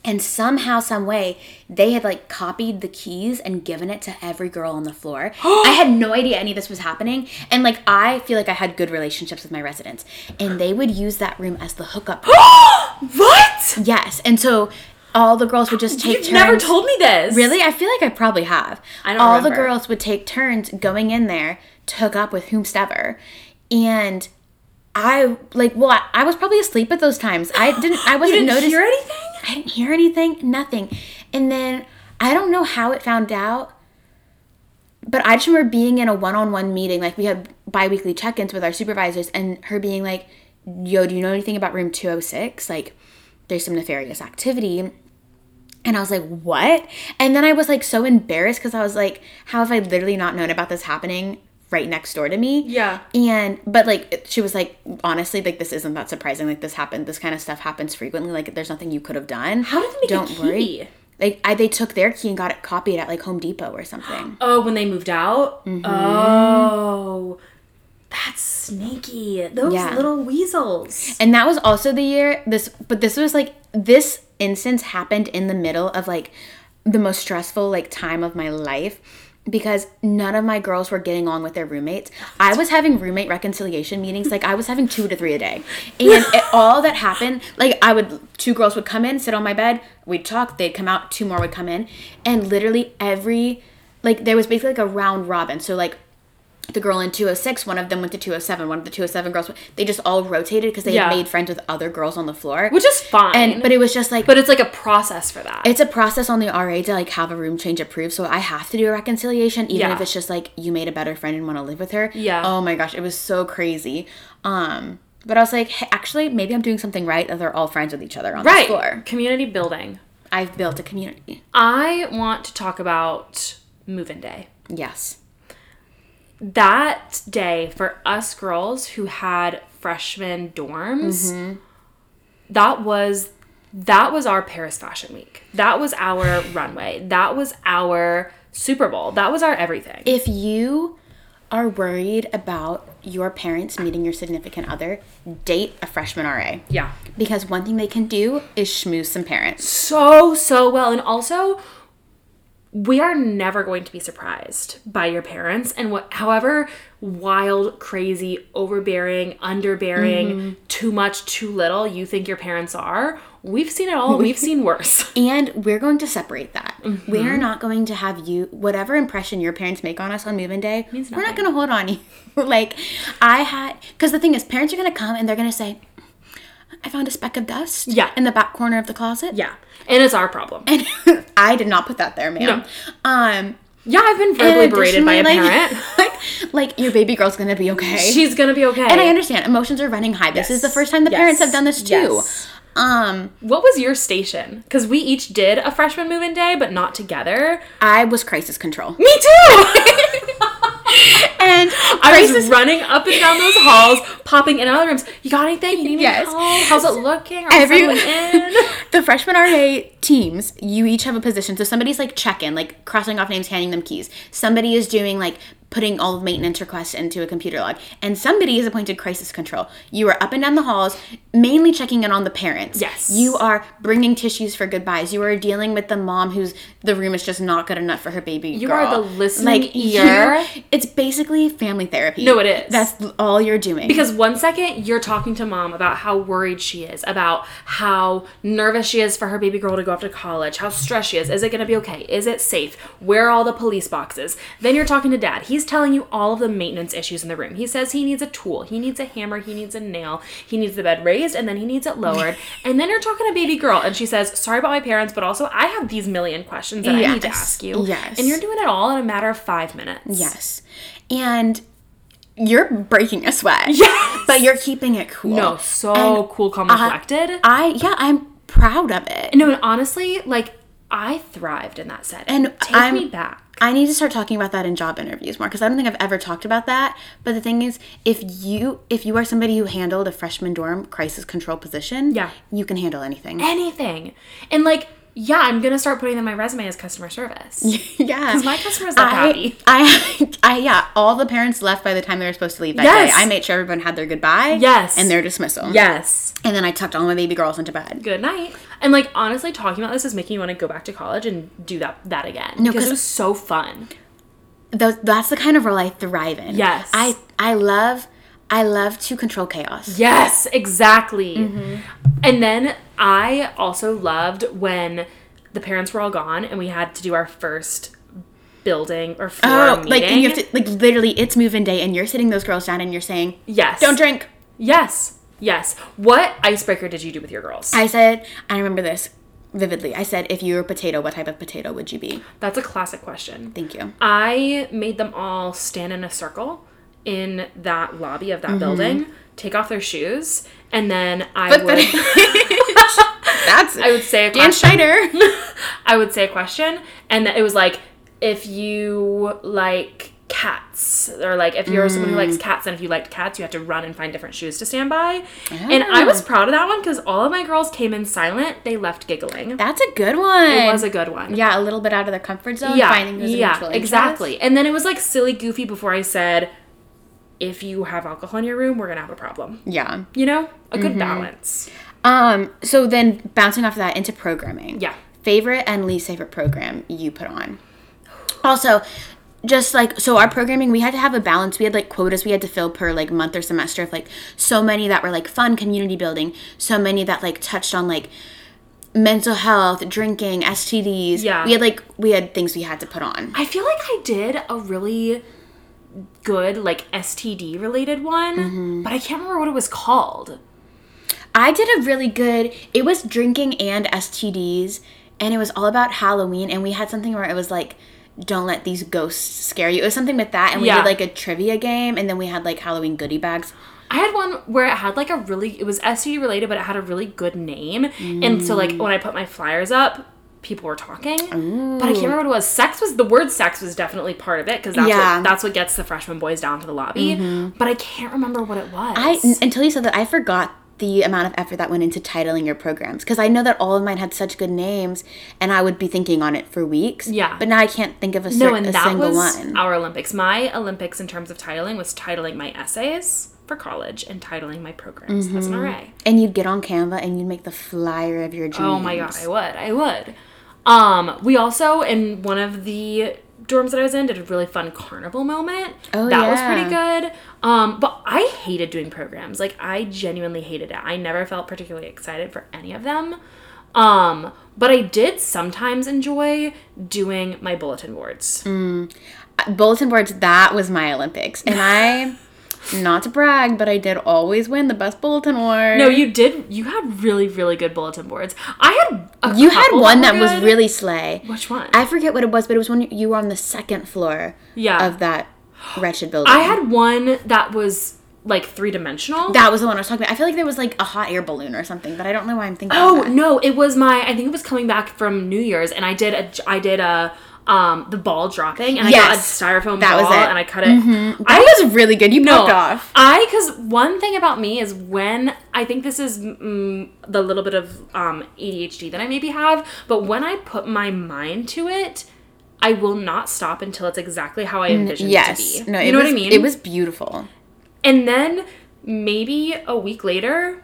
Speaker 2: And somehow, some way, they had like copied the keys and given it to every girl on the floor. I had no idea any of this was happening. And like, I feel like I had good relationships with my residents. And they would use that room as the hookup. room.
Speaker 1: what?
Speaker 2: yes. And so all the girls would just take
Speaker 1: You've
Speaker 2: turns.
Speaker 1: never told me this.
Speaker 2: Really? I feel like I probably have.
Speaker 1: I don't
Speaker 2: All the girls would take turns going in there to hook up with whomstever. And I like well, I, I was probably asleep at those times. I didn't I wasn't you
Speaker 1: didn't
Speaker 2: noticing
Speaker 1: hear anything?
Speaker 2: I didn't hear anything, nothing. And then I don't know how it found out. But I just remember being in a one-on-one meeting, like we had bi-weekly check-ins with our supervisors, and her being like, "Yo, do you know anything about room 206? Like, there's some nefarious activity." And I was like, what? And then I was like so embarrassed because I was like, how have I literally not known about this happening right next door to me?
Speaker 1: Yeah.
Speaker 2: And, but like, she was like, honestly, like, this isn't that surprising. Like, this happened, this kind of stuff happens frequently. Like, there's nothing you could have done.
Speaker 1: How did they make
Speaker 2: Don't worry. Like, I, they took their key and got it copied at like Home Depot or something.
Speaker 1: Oh, when they moved out?
Speaker 2: Mm-hmm.
Speaker 1: Oh. That's sneaky. Those
Speaker 2: Yeah.
Speaker 1: little weasels.
Speaker 2: And that was also the year this but this was like this instance happened in the middle of like the most stressful like time of my life because none of my girls were getting on with their roommates. I was having roommate reconciliation meetings like I was having 2 to 3 a day. And it, all that happened like I would two girls would come in, sit on my bed, we'd talk, they'd come out, two more would come in, and literally every like there was basically like a round robin. So like the girl in 206, one of them went to 207, one of the 207 girls, they just all rotated because they
Speaker 1: Yeah.
Speaker 2: had made friends with other girls on the floor.
Speaker 1: Which is fine.
Speaker 2: and but it was just like
Speaker 1: but it's like a process for that.
Speaker 2: it's a process on the RA to like have a room change approved. So I have to do a reconciliation, even
Speaker 1: Yeah.
Speaker 2: if it's just like you made a better friend and want to live with her.
Speaker 1: Yeah.
Speaker 2: Oh my gosh, it was so crazy. Um, but I was like, hey, actually, maybe I'm doing something right. That they're all friends with each other on
Speaker 1: right.
Speaker 2: the floor.
Speaker 1: Community building.
Speaker 2: I've built a community.
Speaker 1: I want to talk about move-in day.
Speaker 2: Yes.
Speaker 1: That day for us girls who had freshman dorms
Speaker 2: Mm-hmm.
Speaker 1: that was that was our paris fashion week that was our runway that was our super bowl that was our everything
Speaker 2: If you are worried about your parents meeting your significant other, date a freshman RA.
Speaker 1: yeah
Speaker 2: Because one thing they can do is schmooze some parents.
Speaker 1: so so well and also we are never going to be surprised by your parents and what however wild crazy overbearing underbearing too much too little you think your parents are we've seen it all. We've seen worse.
Speaker 2: And we're going to separate that.
Speaker 1: Mm-hmm.
Speaker 2: We are not going to have you, whatever impression your parents make on us on move-in day, we're not going to hold on you. like, I had, because the thing is, parents are going to come and they're going to say, I found a speck of dust
Speaker 1: Yeah.
Speaker 2: in the back corner of the closet.
Speaker 1: Yeah, and it's our problem.
Speaker 2: And I did not put that there, ma'am. No. Um,
Speaker 1: Yeah, I've been verbally berated by a
Speaker 2: additionally,
Speaker 1: parent.
Speaker 2: Like, like, your baby girl's going to be okay.
Speaker 1: She's gonna be okay.
Speaker 2: and I understand emotions are running high. This is the first time the
Speaker 1: Yes.
Speaker 2: parents have done this too.
Speaker 1: Yes.
Speaker 2: Um,
Speaker 1: What was your station? Because we each did a freshman move-in day, but not together.
Speaker 2: I was crisis control.
Speaker 1: Me too.
Speaker 2: And
Speaker 1: I was
Speaker 2: crisis
Speaker 1: running up and down those halls, popping in and out of rooms. You got anything? You need
Speaker 2: Yes.
Speaker 1: How's it looking? Are
Speaker 2: Every-
Speaker 1: Everyone in?
Speaker 2: the freshman RA teams, you each have a position. So somebody's like check-in, like crossing off names, handing them keys. Somebody is doing like putting all of maintenance requests into a computer log, and somebody is appointed crisis control. You are up and down the halls, mainly checking in on the parents.
Speaker 1: Yes.
Speaker 2: You are bringing tissues for goodbyes. You are dealing with the mom who's the room is just not good enough for her baby.
Speaker 1: You
Speaker 2: girl.
Speaker 1: are the listening
Speaker 2: you-
Speaker 1: ear.
Speaker 2: it's basically family therapy.
Speaker 1: No, it is.
Speaker 2: That's all you're doing.
Speaker 1: Because one second you're talking to mom about how worried she is, about how nervous she is for her baby girl to go off to college, how stressed she is. Is it going to be okay? Is it safe? Where are all the police boxes? Then you're talking to dad. He's telling you all of the maintenance issues in the room. He says he needs a tool, he needs a hammer, he needs a nail, he needs the bed raised, and then he needs it lowered. and then you're talking to baby girl, and she says, Sorry about my parents, but also I have these million questions that I need to ask you.
Speaker 2: Yes.
Speaker 1: And you're doing it all in a matter of five minutes.
Speaker 2: Yes. And you're breaking a sweat.
Speaker 1: Yes.
Speaker 2: But you're keeping it cool.
Speaker 1: No, so
Speaker 2: And
Speaker 1: cool, calm,
Speaker 2: I-
Speaker 1: reflected.
Speaker 2: I yeah, I'm proud of it.
Speaker 1: No, and honestly, like I thrived in that setting.
Speaker 2: And
Speaker 1: take
Speaker 2: I'm-
Speaker 1: me back.
Speaker 2: I need to start talking about that in job interviews more because I don't think I've ever talked about that. But the thing is, if you if you are somebody who handled a freshman dorm crisis control position,
Speaker 1: Yeah.
Speaker 2: you can handle anything.
Speaker 1: Anything. And like, yeah, I'm gonna start putting in my resume as customer service.
Speaker 2: yeah,
Speaker 1: because my customers
Speaker 2: are
Speaker 1: happy.
Speaker 2: I, I, yeah. All the parents left by the time they were supposed to leave that
Speaker 1: Yes.
Speaker 2: day. I made sure everyone had their goodbye.
Speaker 1: Yes.
Speaker 2: and their dismissal.
Speaker 1: Yes.
Speaker 2: and then I tucked all my baby girls into bed.
Speaker 1: Good night. And like honestly, talking about this is making me want to go back to college and do that that again.
Speaker 2: No,
Speaker 1: because
Speaker 2: 'cause-
Speaker 1: it was so fun.
Speaker 2: That's the kind of role I thrive in.
Speaker 1: Yes.
Speaker 2: I I love I love to control chaos.
Speaker 1: Yes, exactly.
Speaker 2: Mm-hmm.
Speaker 1: And then I also loved when the parents were all gone and we had to do our first building or floor
Speaker 2: Oh,
Speaker 1: meeting.
Speaker 2: like and you have to like literally it's move-in day and you're sitting those girls down and you're saying,
Speaker 1: yes.
Speaker 2: "Don't drink."
Speaker 1: Yes. Yes. What icebreaker did you do with your girls?
Speaker 2: I said, I remember this vividly. I said, "If you were a potato, what type of potato would you be?"
Speaker 1: That's a classic question.
Speaker 2: Thank you.
Speaker 1: I made them all stand in a circle in that lobby of that
Speaker 2: Mm-hmm.
Speaker 1: building, take off their shoes, and then I
Speaker 2: But
Speaker 1: would
Speaker 2: That's
Speaker 1: I would say a
Speaker 2: Dan
Speaker 1: question.
Speaker 2: Schneider.
Speaker 1: I would say a question, and it was like if you like cats or like if you're someone who
Speaker 2: Mm.
Speaker 1: likes cats and if you liked cats you have to run and find different shoes to stand by and i was proud of that one because all of my girls came in silent they left giggling
Speaker 2: That's a good one.
Speaker 1: it was a good one
Speaker 2: yeah, a little bit out of their comfort zone.
Speaker 1: yeah
Speaker 2: finding those
Speaker 1: yeah exactly and then it was like silly goofy before i said if you have alcohol in your room we're gonna have a problem
Speaker 2: Yeah.
Speaker 1: you know a
Speaker 2: Mm-hmm.
Speaker 1: good balance
Speaker 2: Um. So then, bouncing off of that into programming.
Speaker 1: Yeah.
Speaker 2: Favorite and least favorite program you put on. Also, just like so, our programming we had to have a balance. We had like quotas we had to fill per like month or semester. Of like so many that were like fun community building. So many that like touched on like mental health, drinking, STDs.
Speaker 1: Yeah.
Speaker 2: We had like we had things we had to put on.
Speaker 1: I feel like I did a really good like STD related one,
Speaker 2: Mm-hmm.
Speaker 1: but I can't remember what it was called.
Speaker 2: I did a really good. It was drinking and STDs, and it was all about Halloween. And we had something where it was like, "Don't let these ghosts scare you." It was something with that, and we
Speaker 1: Yeah.
Speaker 2: did like a trivia game, and then we had like Halloween goodie bags.
Speaker 1: I had one where it had like a really it was STD related, but it had a really good name. And so like when I put my flyers up, people were talking. But I can't remember what it was. Sex was the word sex was definitely part of it because that's
Speaker 2: Yeah.
Speaker 1: what that's what gets the freshman boys down to the lobby. But I can't remember what it was.
Speaker 2: I n- until you said that, I forgot the amount of effort that went into titling your programs because I know that all of mine had such good names, and I would be thinking on it for weeks.
Speaker 1: Yeah.
Speaker 2: but now I can't think of a,
Speaker 1: no, and
Speaker 2: a
Speaker 1: that
Speaker 2: single
Speaker 1: was
Speaker 2: one.
Speaker 1: our Olympics. My Olympics in terms of titling was titling my essays for college and titling my programs as an
Speaker 2: Mm-hmm.
Speaker 1: RA.
Speaker 2: and you'd get on Canva and you'd make the flyer of your dreams.
Speaker 1: Oh my god, I would. I would. Um, we also in one of the dorms that I was in did a really fun carnival moment.
Speaker 2: Oh,
Speaker 1: that was pretty good. Um, but I hated doing programs. Like I genuinely hated it. I never felt particularly excited for any of them. Um, but I did sometimes enjoy doing my bulletin boards.
Speaker 2: Mm. Bulletin boards, that was my Olympics. And I not to brag, but I did always win the best bulletin award.
Speaker 1: No, you did. You had really, really good bulletin boards. I
Speaker 2: had. you had one that, that was really slay.
Speaker 1: Which one?
Speaker 2: I forget what it was, but it was when you were on the second floor.
Speaker 1: Yeah.
Speaker 2: Of that wretched building.
Speaker 1: I had one that was like three dimensional.
Speaker 2: That was the one I was talking about. I feel like there was like a hot air balloon or something, but I don't know why I'm thinking.
Speaker 1: Oh no, it was my. I think it was coming back from New Year's, and I did a. I did a um the ball dropping and yes, I got a styrofoam that ball and I cut it.
Speaker 2: Mm-hmm. I was really good. You no, off.
Speaker 1: I because one thing about me is when I think this is mm, the little bit of um ADHD that I maybe have, but when I put my mind to it, I will not stop until it's exactly how I envisioned yes. it to be. No, you know
Speaker 2: was,
Speaker 1: what I mean?
Speaker 2: It was beautiful.
Speaker 1: And then maybe a week later,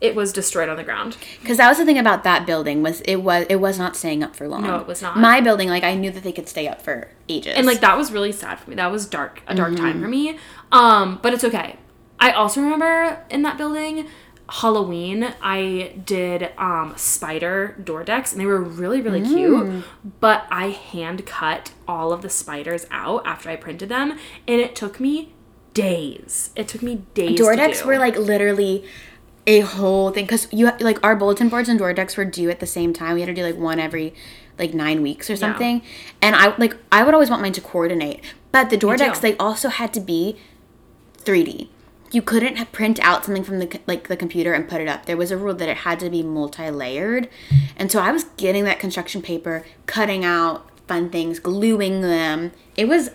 Speaker 1: it was destroyed on the ground.
Speaker 2: Because that was the thing about that building was it was it was not staying up for long.
Speaker 1: No, it was not.
Speaker 2: My building, like I knew that they could stay up for ages,
Speaker 1: and like that was really sad for me. That was dark, a dark mm-hmm. time for me. Um, but it's okay. I also remember in that building. Halloween, I did um, spider door decks and they were really, really mm. cute. But I hand cut all of the spiders out after I printed them and it took me days. It took me days.
Speaker 2: Door decks were like literally a whole thing because you like our bulletin boards and door decks were due at the same time. We had to do like one every like nine weeks or something. Yeah. And I like I would always want mine to coordinate, but the door decks they also had to be 3D. You couldn't print out something from the like the computer and put it up. There was a rule that it had to be multi-layered, and so I was getting that construction paper, cutting out fun things, gluing them. It was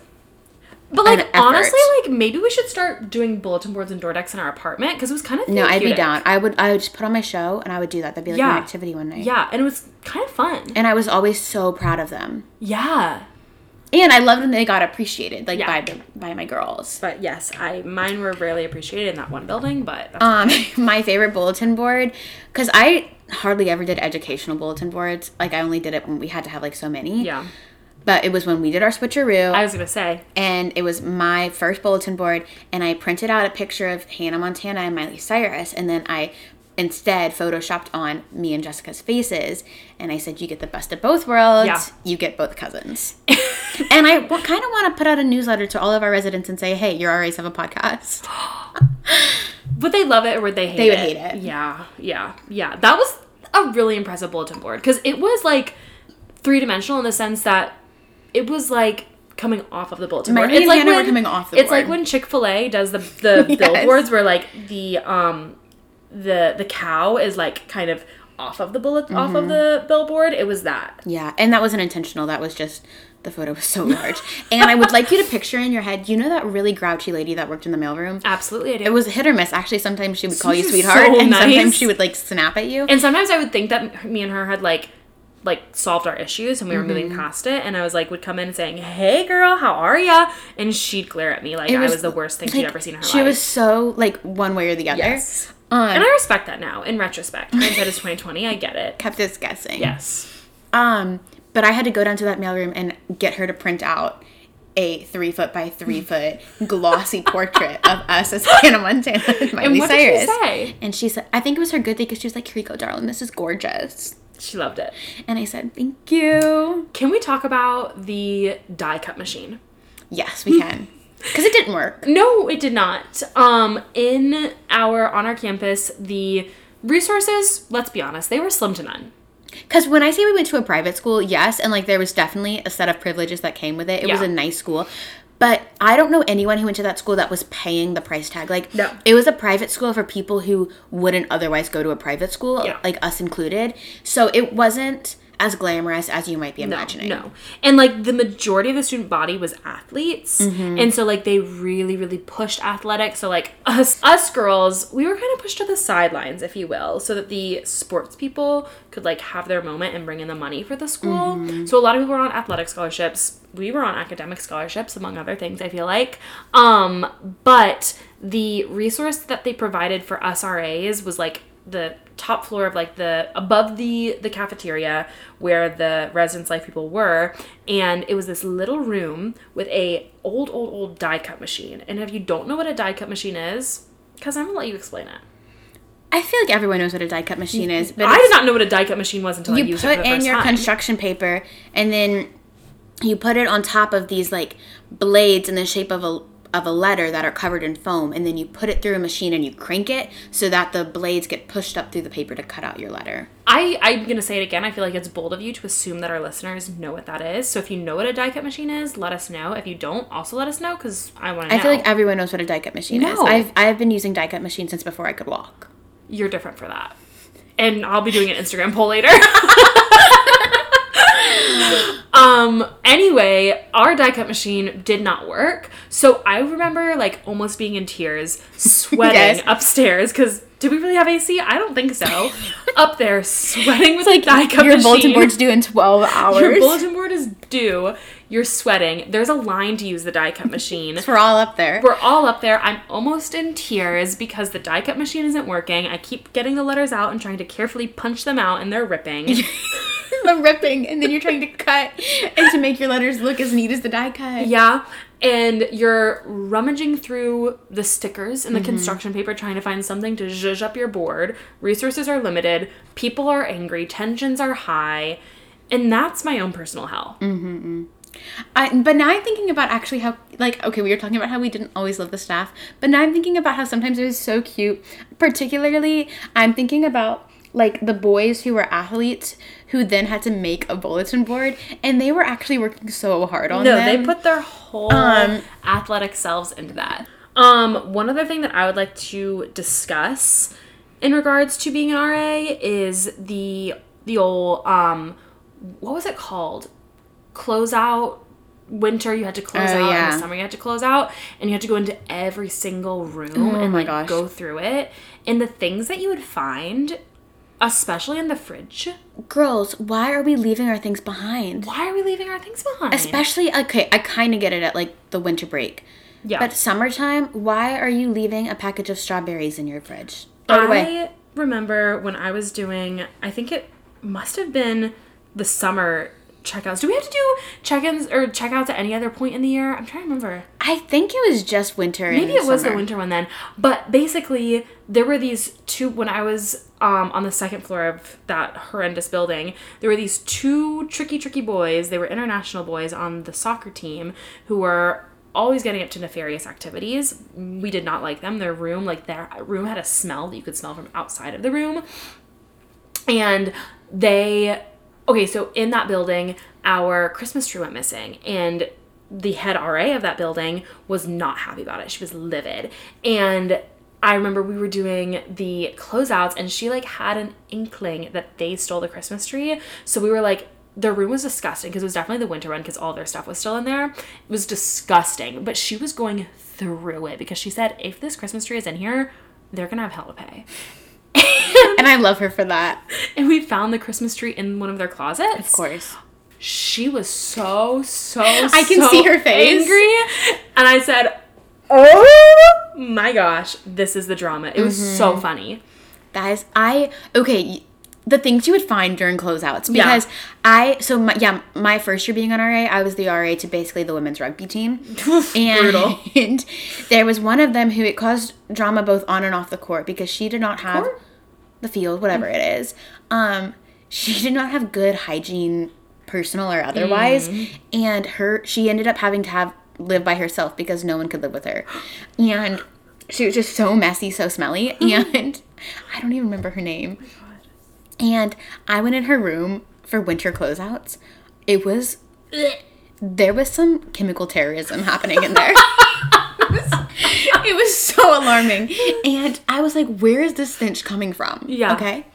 Speaker 1: but like honestly, like maybe we should start doing bulletin boards and door decks in our apartment because it was kind of
Speaker 2: no. I'd be down. I would I would just put on my show and I would do that. That'd be like yeah. an activity one night.
Speaker 1: Yeah, and it was kind of fun.
Speaker 2: And I was always so proud of them.
Speaker 1: Yeah.
Speaker 2: And I loved when they got appreciated, like yeah. by the, by my girls.
Speaker 1: But yes, I mine were rarely appreciated in that one building. But
Speaker 2: um, my favorite bulletin board, because I hardly ever did educational bulletin boards. Like I only did it when we had to have like so many.
Speaker 1: Yeah.
Speaker 2: But it was when we did our switcheroo.
Speaker 1: I was gonna say.
Speaker 2: And it was my first bulletin board, and I printed out a picture of Hannah Montana and Miley Cyrus, and then I instead photoshopped on me and Jessica's faces, and I said, "You get the best of both worlds. Yeah. You get both cousins." and I w- kind of want to put out a newsletter to all of our residents and say, "Hey, your RAs have a podcast."
Speaker 1: would they love it or would they hate
Speaker 2: they
Speaker 1: it?
Speaker 2: They would hate it.
Speaker 1: Yeah, yeah, yeah. That was a really impressive bulletin board because it was like three dimensional in the sense that it was like coming off of the bulletin board.
Speaker 2: it's
Speaker 1: like
Speaker 2: when, coming off the
Speaker 1: It's board. like when Chick Fil A does the the yes. billboards where like the um the the cow is like kind of off of the bullet mm-hmm. off of mm-hmm. the billboard. It was that.
Speaker 2: Yeah, and that wasn't intentional. That was just the photo was so large. and I would like you to picture in your head, you know that really grouchy lady that worked in the mailroom?
Speaker 1: Absolutely, I do.
Speaker 2: It was hit or miss. Actually, sometimes she would call you sweetheart, so and nice. sometimes she would like snap at you.
Speaker 1: And sometimes I would think that me and her had like like solved our issues and we were mm-hmm. moving past it and I was like would come in saying, Hey girl, how are ya? And she'd glare at me like was, I was the worst thing like, she'd ever seen in her
Speaker 2: she
Speaker 1: life.
Speaker 2: was so like one way or the other.
Speaker 1: Yes. Um, and I respect that now, in retrospect. Hindsight is twenty twenty, I get it.
Speaker 2: Kept us guessing.
Speaker 1: Yes.
Speaker 2: Um, but I had to go down to that mailroom and get her to print out a three foot by three foot glossy portrait of us as Hannah Montana and Miley
Speaker 1: and what
Speaker 2: Cyrus.
Speaker 1: Did she say?
Speaker 2: And she said, I think it was her good thing because she was like, Here you go, darling, this is gorgeous.
Speaker 1: She loved it.
Speaker 2: And I said, Thank you.
Speaker 1: Can we talk about the die cut machine?
Speaker 2: Yes, we can. Because it didn't work.
Speaker 1: No, it did not. Um, in our on our campus, the resources, let's be honest, they were slim to none.
Speaker 2: Because when I say we went to a private school, yes, and like there was definitely a set of privileges that came with it. It yeah. was a nice school. But I don't know anyone who went to that school that was paying the price tag. Like,
Speaker 1: no.
Speaker 2: it was a private school for people who wouldn't otherwise go to a private school,
Speaker 1: yeah.
Speaker 2: like us included. So it wasn't as glamorous as you might be imagining.
Speaker 1: No, no. And like the majority of the student body was athletes. Mm-hmm. And so like they really, really pushed athletics. So like us us girls, we were kind of pushed to the sidelines, if you will, so that the sports people could like have their moment and bring in the money for the school. Mm-hmm. So a lot of people were on athletic scholarships. We were on academic scholarships, among other things, I feel like. Um, but the resource that they provided for us RAs was like the top floor of like the above the the cafeteria where the residence life people were and it was this little room with a old old old die cut machine and if you don't know what a die cut machine is because i'm gonna let you explain it
Speaker 2: I feel like everyone knows what a die cut machine is, but
Speaker 1: i did not know what a die cut machine was until i
Speaker 2: you
Speaker 1: used
Speaker 2: put
Speaker 1: it for the
Speaker 2: in your
Speaker 1: time.
Speaker 2: construction paper and then you put it on top of these like blades in the shape of a of a letter that are covered in foam and then you put it through a machine and you crank it so that the blades get pushed up through the paper to cut out your letter.
Speaker 1: I, I'm gonna say it again. I feel like it's bold of you to assume that our listeners know what that is. So if you know what a die cut machine is, let us know. If you don't, also let us know because I want to know.
Speaker 2: I feel like everyone knows what a die cut machine is.
Speaker 1: No.
Speaker 2: I've I've been using die cut machines since before I could walk.
Speaker 1: you're different for that. And I'll be doing an Instagram poll later. um anyway, our die cut machine did not work. So I remember like almost being in tears, sweating
Speaker 2: Yes.
Speaker 1: upstairs cuz did we really have AC? I don't think so. Up there sweating with like die cut machine.
Speaker 2: your
Speaker 1: machine.
Speaker 2: bulletin board's due in twelve hours.
Speaker 1: Your bulletin board is due. You're sweating. There's a line to use the die cut machine.
Speaker 2: We're all up there.
Speaker 1: We're all up there. I'm almost in tears because the die cut machine isn't working. I keep getting the letters out and trying to carefully punch them out, and they're ripping.
Speaker 2: the ripping, and then you're trying to cut and to make your letters look as neat as the die cut.
Speaker 1: yeah. And you're rummaging through the stickers and the
Speaker 2: Mm-hmm.
Speaker 1: construction paper trying to find something to zhuzh up your board. Resources are limited. People are angry. Tensions are high. And that's my own personal hell.
Speaker 2: Mm. I, but now I'm thinking about actually how, like, okay, we were talking about how we didn't always love the staff, but now I'm thinking about how sometimes it was so cute. Particularly, I'm thinking about like the boys who were athletes who then had to make a bulletin board, and they were actually working so hard on
Speaker 1: No,
Speaker 2: them.
Speaker 1: they put their whole
Speaker 2: Um,
Speaker 1: athletic selves into that. Um, one other thing that I would like to discuss in regards to being an RA is the the old um, what was it called? Close out winter you had to close
Speaker 2: Oh,
Speaker 1: out in the summer you had to close out and you had to go into every single room and
Speaker 2: my
Speaker 1: like
Speaker 2: gosh.
Speaker 1: go through it and the things that you would find especially in the fridge
Speaker 2: Girls, why are we leaving our things behind?
Speaker 1: why are we leaving our things behind
Speaker 2: Especially, okay, I kind of get it at like the winter break.
Speaker 1: yeah
Speaker 2: But summertime, why are you leaving a package of strawberries in your fridge? Throw it away.
Speaker 1: I remember when I was doing, I think it must have been the summer checkouts. Do we have to do check-ins or checkouts at any other point in the year? I'm trying to remember.
Speaker 2: I think it was just winter.
Speaker 1: Maybe it was the winter one then. But basically, there were these two when I was um, on the second floor of that horrendous building. There were these two tricky, tricky boys. They were international boys on the soccer team who were always getting up to nefarious activities. We did not like them. Their room, like their room, had a smell that you could smell from outside of the room and they okay so in that building our christmas tree went missing and the head ra of that building was not happy about it. She was livid. And i remember we were doing the closeouts and she like had an inkling that they stole the christmas tree. So we were like their room was disgusting because it was definitely the winter one because all their stuff was still in there. It was disgusting. But she was going through it because she said if this christmas tree is in here they're gonna have hell to pay
Speaker 2: And I love her for that.
Speaker 1: and we found the Christmas tree in one of their closets.
Speaker 2: Of course.
Speaker 1: She was so so.
Speaker 2: I can
Speaker 1: so
Speaker 2: see her face.
Speaker 1: Angry, and I said, "Oh my gosh, this is the drama." It was
Speaker 2: Mm-hmm.
Speaker 1: so funny.
Speaker 2: Guys, I okay. The things you would find during closeouts.
Speaker 1: Yeah.
Speaker 2: because I so my, yeah my first year being on RA I was the RA to basically the women's rugby team. And and there was one of them who it caused drama both on and off the court because she did not have
Speaker 1: Court?
Speaker 2: the field whatever it is. Um she did not have good hygiene personal or otherwise. And her she ended up having to have live by herself because no one could live with her. And she was just so messy so smelly. And I don't even remember her name and I went in her room for winter closeouts. It was there was some chemical terrorism happening in there. it, was, it was so alarming. And I was like, where is this stench coming from?
Speaker 1: Yeah.
Speaker 2: Okay.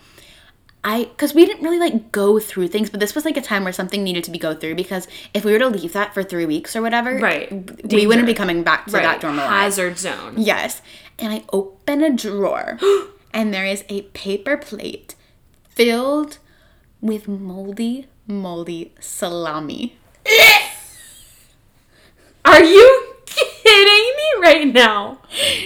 Speaker 2: I because we didn't really like go through things, but this was like a time where something needed to be go through because if we were to leave that for three weeks or whatever,
Speaker 1: Right.
Speaker 2: we wouldn't be coming back to that dorm alive.
Speaker 1: hazard zone.
Speaker 2: Yes. And I open a drawer and there is a paper plate filled with moldy, moldy salami.
Speaker 1: Are you kidding me right now.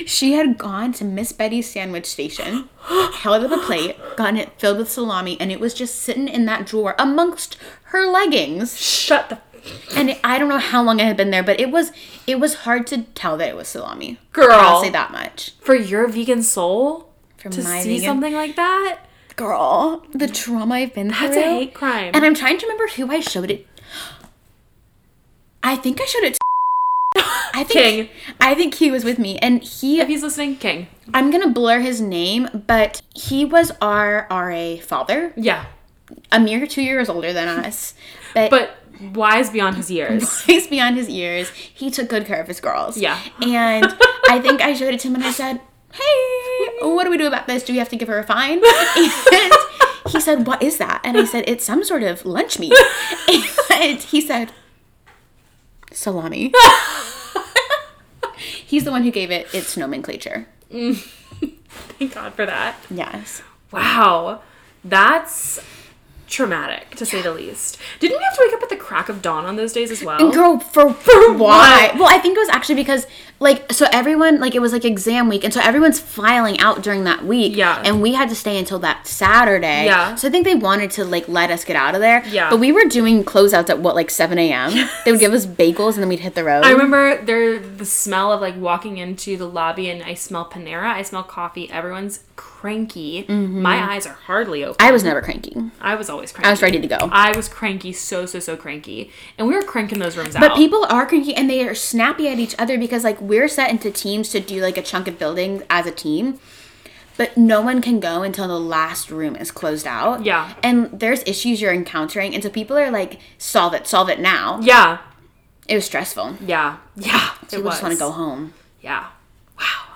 Speaker 2: She had gone to Miss Betty's sandwich station, held up a plate, gotten it filled with salami, and it was just sitting in that drawer amongst her leggings.
Speaker 1: Shut the
Speaker 2: And it, I don't know how long it had been there, but it was it was hard to tell that it was salami.
Speaker 1: Girl.
Speaker 2: I'll say that much.
Speaker 1: for your vegan soul
Speaker 2: For
Speaker 1: to see
Speaker 2: vegan-
Speaker 1: something like that.
Speaker 2: Girl, the trauma I've been through.
Speaker 1: That's a hate crime.
Speaker 2: And I'm trying to remember who I showed it. I think I showed it. To I think
Speaker 1: King.
Speaker 2: I think he was with me, and he.
Speaker 1: if he's listening, King.
Speaker 2: I'm gonna blur his name, but he was our RA father,
Speaker 1: Yeah,
Speaker 2: a mere two years older than us, but.
Speaker 1: but wise beyond his years.
Speaker 2: He's beyond his years. He took good care of his girls.
Speaker 1: Yeah.
Speaker 2: And I think I showed it to him and I said, Hey, what do we do about this? Do we have to give her a fine? And he said, What is that? And I said, It's some sort of lunch meat. And he said, Salami. He's the one who gave it its nomenclature. Mm.
Speaker 1: Thank God for that.
Speaker 2: Yes.
Speaker 1: Wow, that's traumatic to say the least. Didn't we have to wake up at the crack of dawn on those days as well?
Speaker 2: Girl, for, for why? Well, I think it was actually because, like, so everyone, like, it was like exam week, and so everyone's filing out during that week.
Speaker 1: Yeah.
Speaker 2: And we had to stay until that Saturday.
Speaker 1: Yeah.
Speaker 2: So I think they wanted to, like, let us get out of there.
Speaker 1: Yeah.
Speaker 2: But we were doing closeouts at what, like, 7 a.m.? They would give us bagels and then we'd hit the road.
Speaker 1: I remember there the smell of like walking into the lobby and I smell Panera, I smell coffee. Everyone's cranky. Mm-hmm. My eyes are hardly open.
Speaker 2: I was never cranky.
Speaker 1: I was always cranky.
Speaker 2: I was ready to go.
Speaker 1: I was cranky, so so so cranky, and we were cranking those rooms out.
Speaker 2: But people are cranky and they are snappy at each other because like we're set into teams to do like a chunk of building as a team. But no one can go until the last room is closed out.
Speaker 1: Yeah.
Speaker 2: And there's issues you're encountering and so people are like, solve it, solve it now.
Speaker 1: yeah,
Speaker 2: It was stressful.
Speaker 1: yeah, yeah. It
Speaker 2: People just want to go home.
Speaker 1: Yeah. Wow.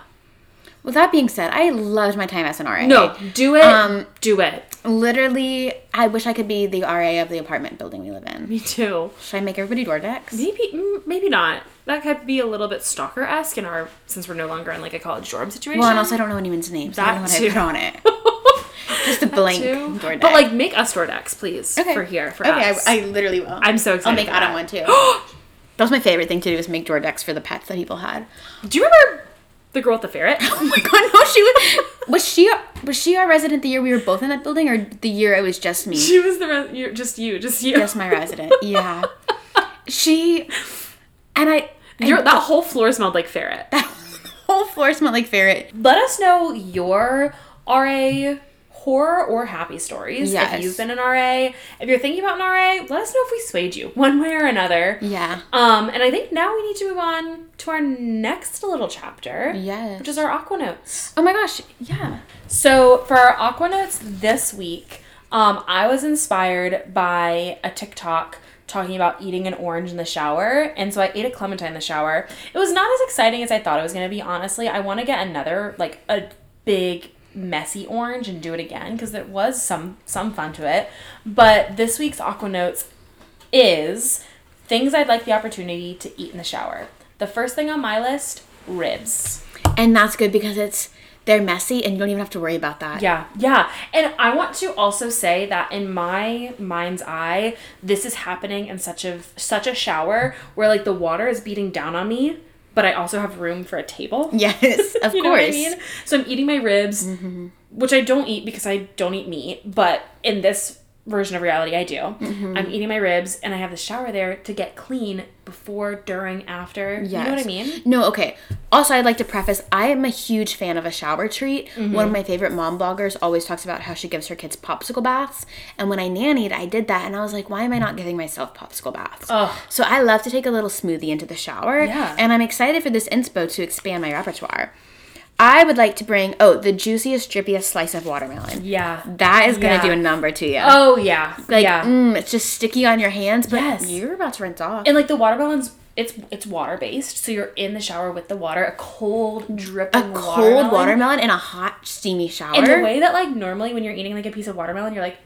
Speaker 2: With that being said, I loved my time as an RA.
Speaker 1: No, do it.
Speaker 2: Um,
Speaker 1: do it.
Speaker 2: Literally, I wish I could be the RA of the apartment building we live in.
Speaker 1: Me too.
Speaker 2: Should I make everybody door decks?
Speaker 1: Maybe, maybe not. That could be a little bit stalker esque in our since we're no longer in like a college dorm situation.
Speaker 2: Well, and also I don't know anyone's names. so I don't know what
Speaker 1: too.
Speaker 2: I put on it. Just a blank
Speaker 1: Too.
Speaker 2: door deck.
Speaker 1: But like, make us door decks, please,
Speaker 2: Okay.
Speaker 1: for here for
Speaker 2: okay,
Speaker 1: us.
Speaker 2: I, I literally will.
Speaker 1: I'm so excited.
Speaker 2: I'll make Adam one too. that was my favorite thing to do is make door decks for the pets that people had.
Speaker 1: Do you remember the girl with the ferret?
Speaker 2: Oh my god, no, she was was she was she our resident the year we were both in that building or the year it was just me?
Speaker 1: she was the re- you're, just you, just you.
Speaker 2: Just my resident. Yeah. She and I
Speaker 1: Your, that whole floor smelled like ferret.
Speaker 2: That whole floor smelled like ferret.
Speaker 1: Let us know your RA horror or happy stories.
Speaker 2: Yes.
Speaker 1: If you've been an RA, if you're thinking about an RA, let us know if we swayed you one way or another.
Speaker 2: Yeah.
Speaker 1: Um, and I think now we need to move on to our next little chapter,
Speaker 2: Yes.
Speaker 1: which is our Aqua Notes.
Speaker 2: Oh my gosh. Yeah.
Speaker 1: So for our Aqua Notes this week, um, I was inspired by a TikTok talking about eating an orange in the shower, and so I ate a clementine in the shower. It was not as exciting as I thought it was gonna be. Honestly, I want to get another like a big messy orange and do it again because there was some some fun to it. But this week's Aqua Notes is things I'd like the opportunity to eat in the shower. The first thing on my list, ribs.
Speaker 2: And that's good because it's they're messy and you don't even have to worry about that.
Speaker 1: Yeah, yeah. And I want to also say that in my mind's eye, this is happening in such a such a shower where like the water is beating down on me, but I also have room for a table.
Speaker 2: Yes, of
Speaker 1: you
Speaker 2: course.
Speaker 1: know what I mean? So I'm eating my ribs, mm-hmm. which I don't eat because I don't eat meat, but in this version of reality I do. I'm eating my ribs and I have the shower there to get clean before, during, after. You know what I mean?
Speaker 2: No, okay. Also, I'd like to preface I am a huge fan of a shower treat.
Speaker 1: Mm-hmm.
Speaker 2: One of my favorite mom bloggers always talks about how she gives her kids popsicle baths. And when I nannied, I did that and I was like, why am I not giving myself popsicle baths?
Speaker 1: Ugh.
Speaker 2: So I love to take a little smoothie into the shower.
Speaker 1: Yeah.
Speaker 2: And I'm excited for this inspo to expand my repertoire. I would like to bring, oh, the juiciest, drippiest slice of watermelon.
Speaker 1: Yeah.
Speaker 2: That is to
Speaker 1: Yeah.
Speaker 2: do a number to you.
Speaker 1: Oh yeah.
Speaker 2: like,
Speaker 1: yeah.
Speaker 2: mm, it's just sticky on your hands, but
Speaker 1: Yes.
Speaker 2: you're about to rinse off.
Speaker 1: And like the watermelons, it's it's water based, so you're in the shower with the water, a cold dripping
Speaker 2: a cold watermelon in a hot, steamy shower.
Speaker 1: And the way that like normally when you're eating like a piece of watermelon, you're like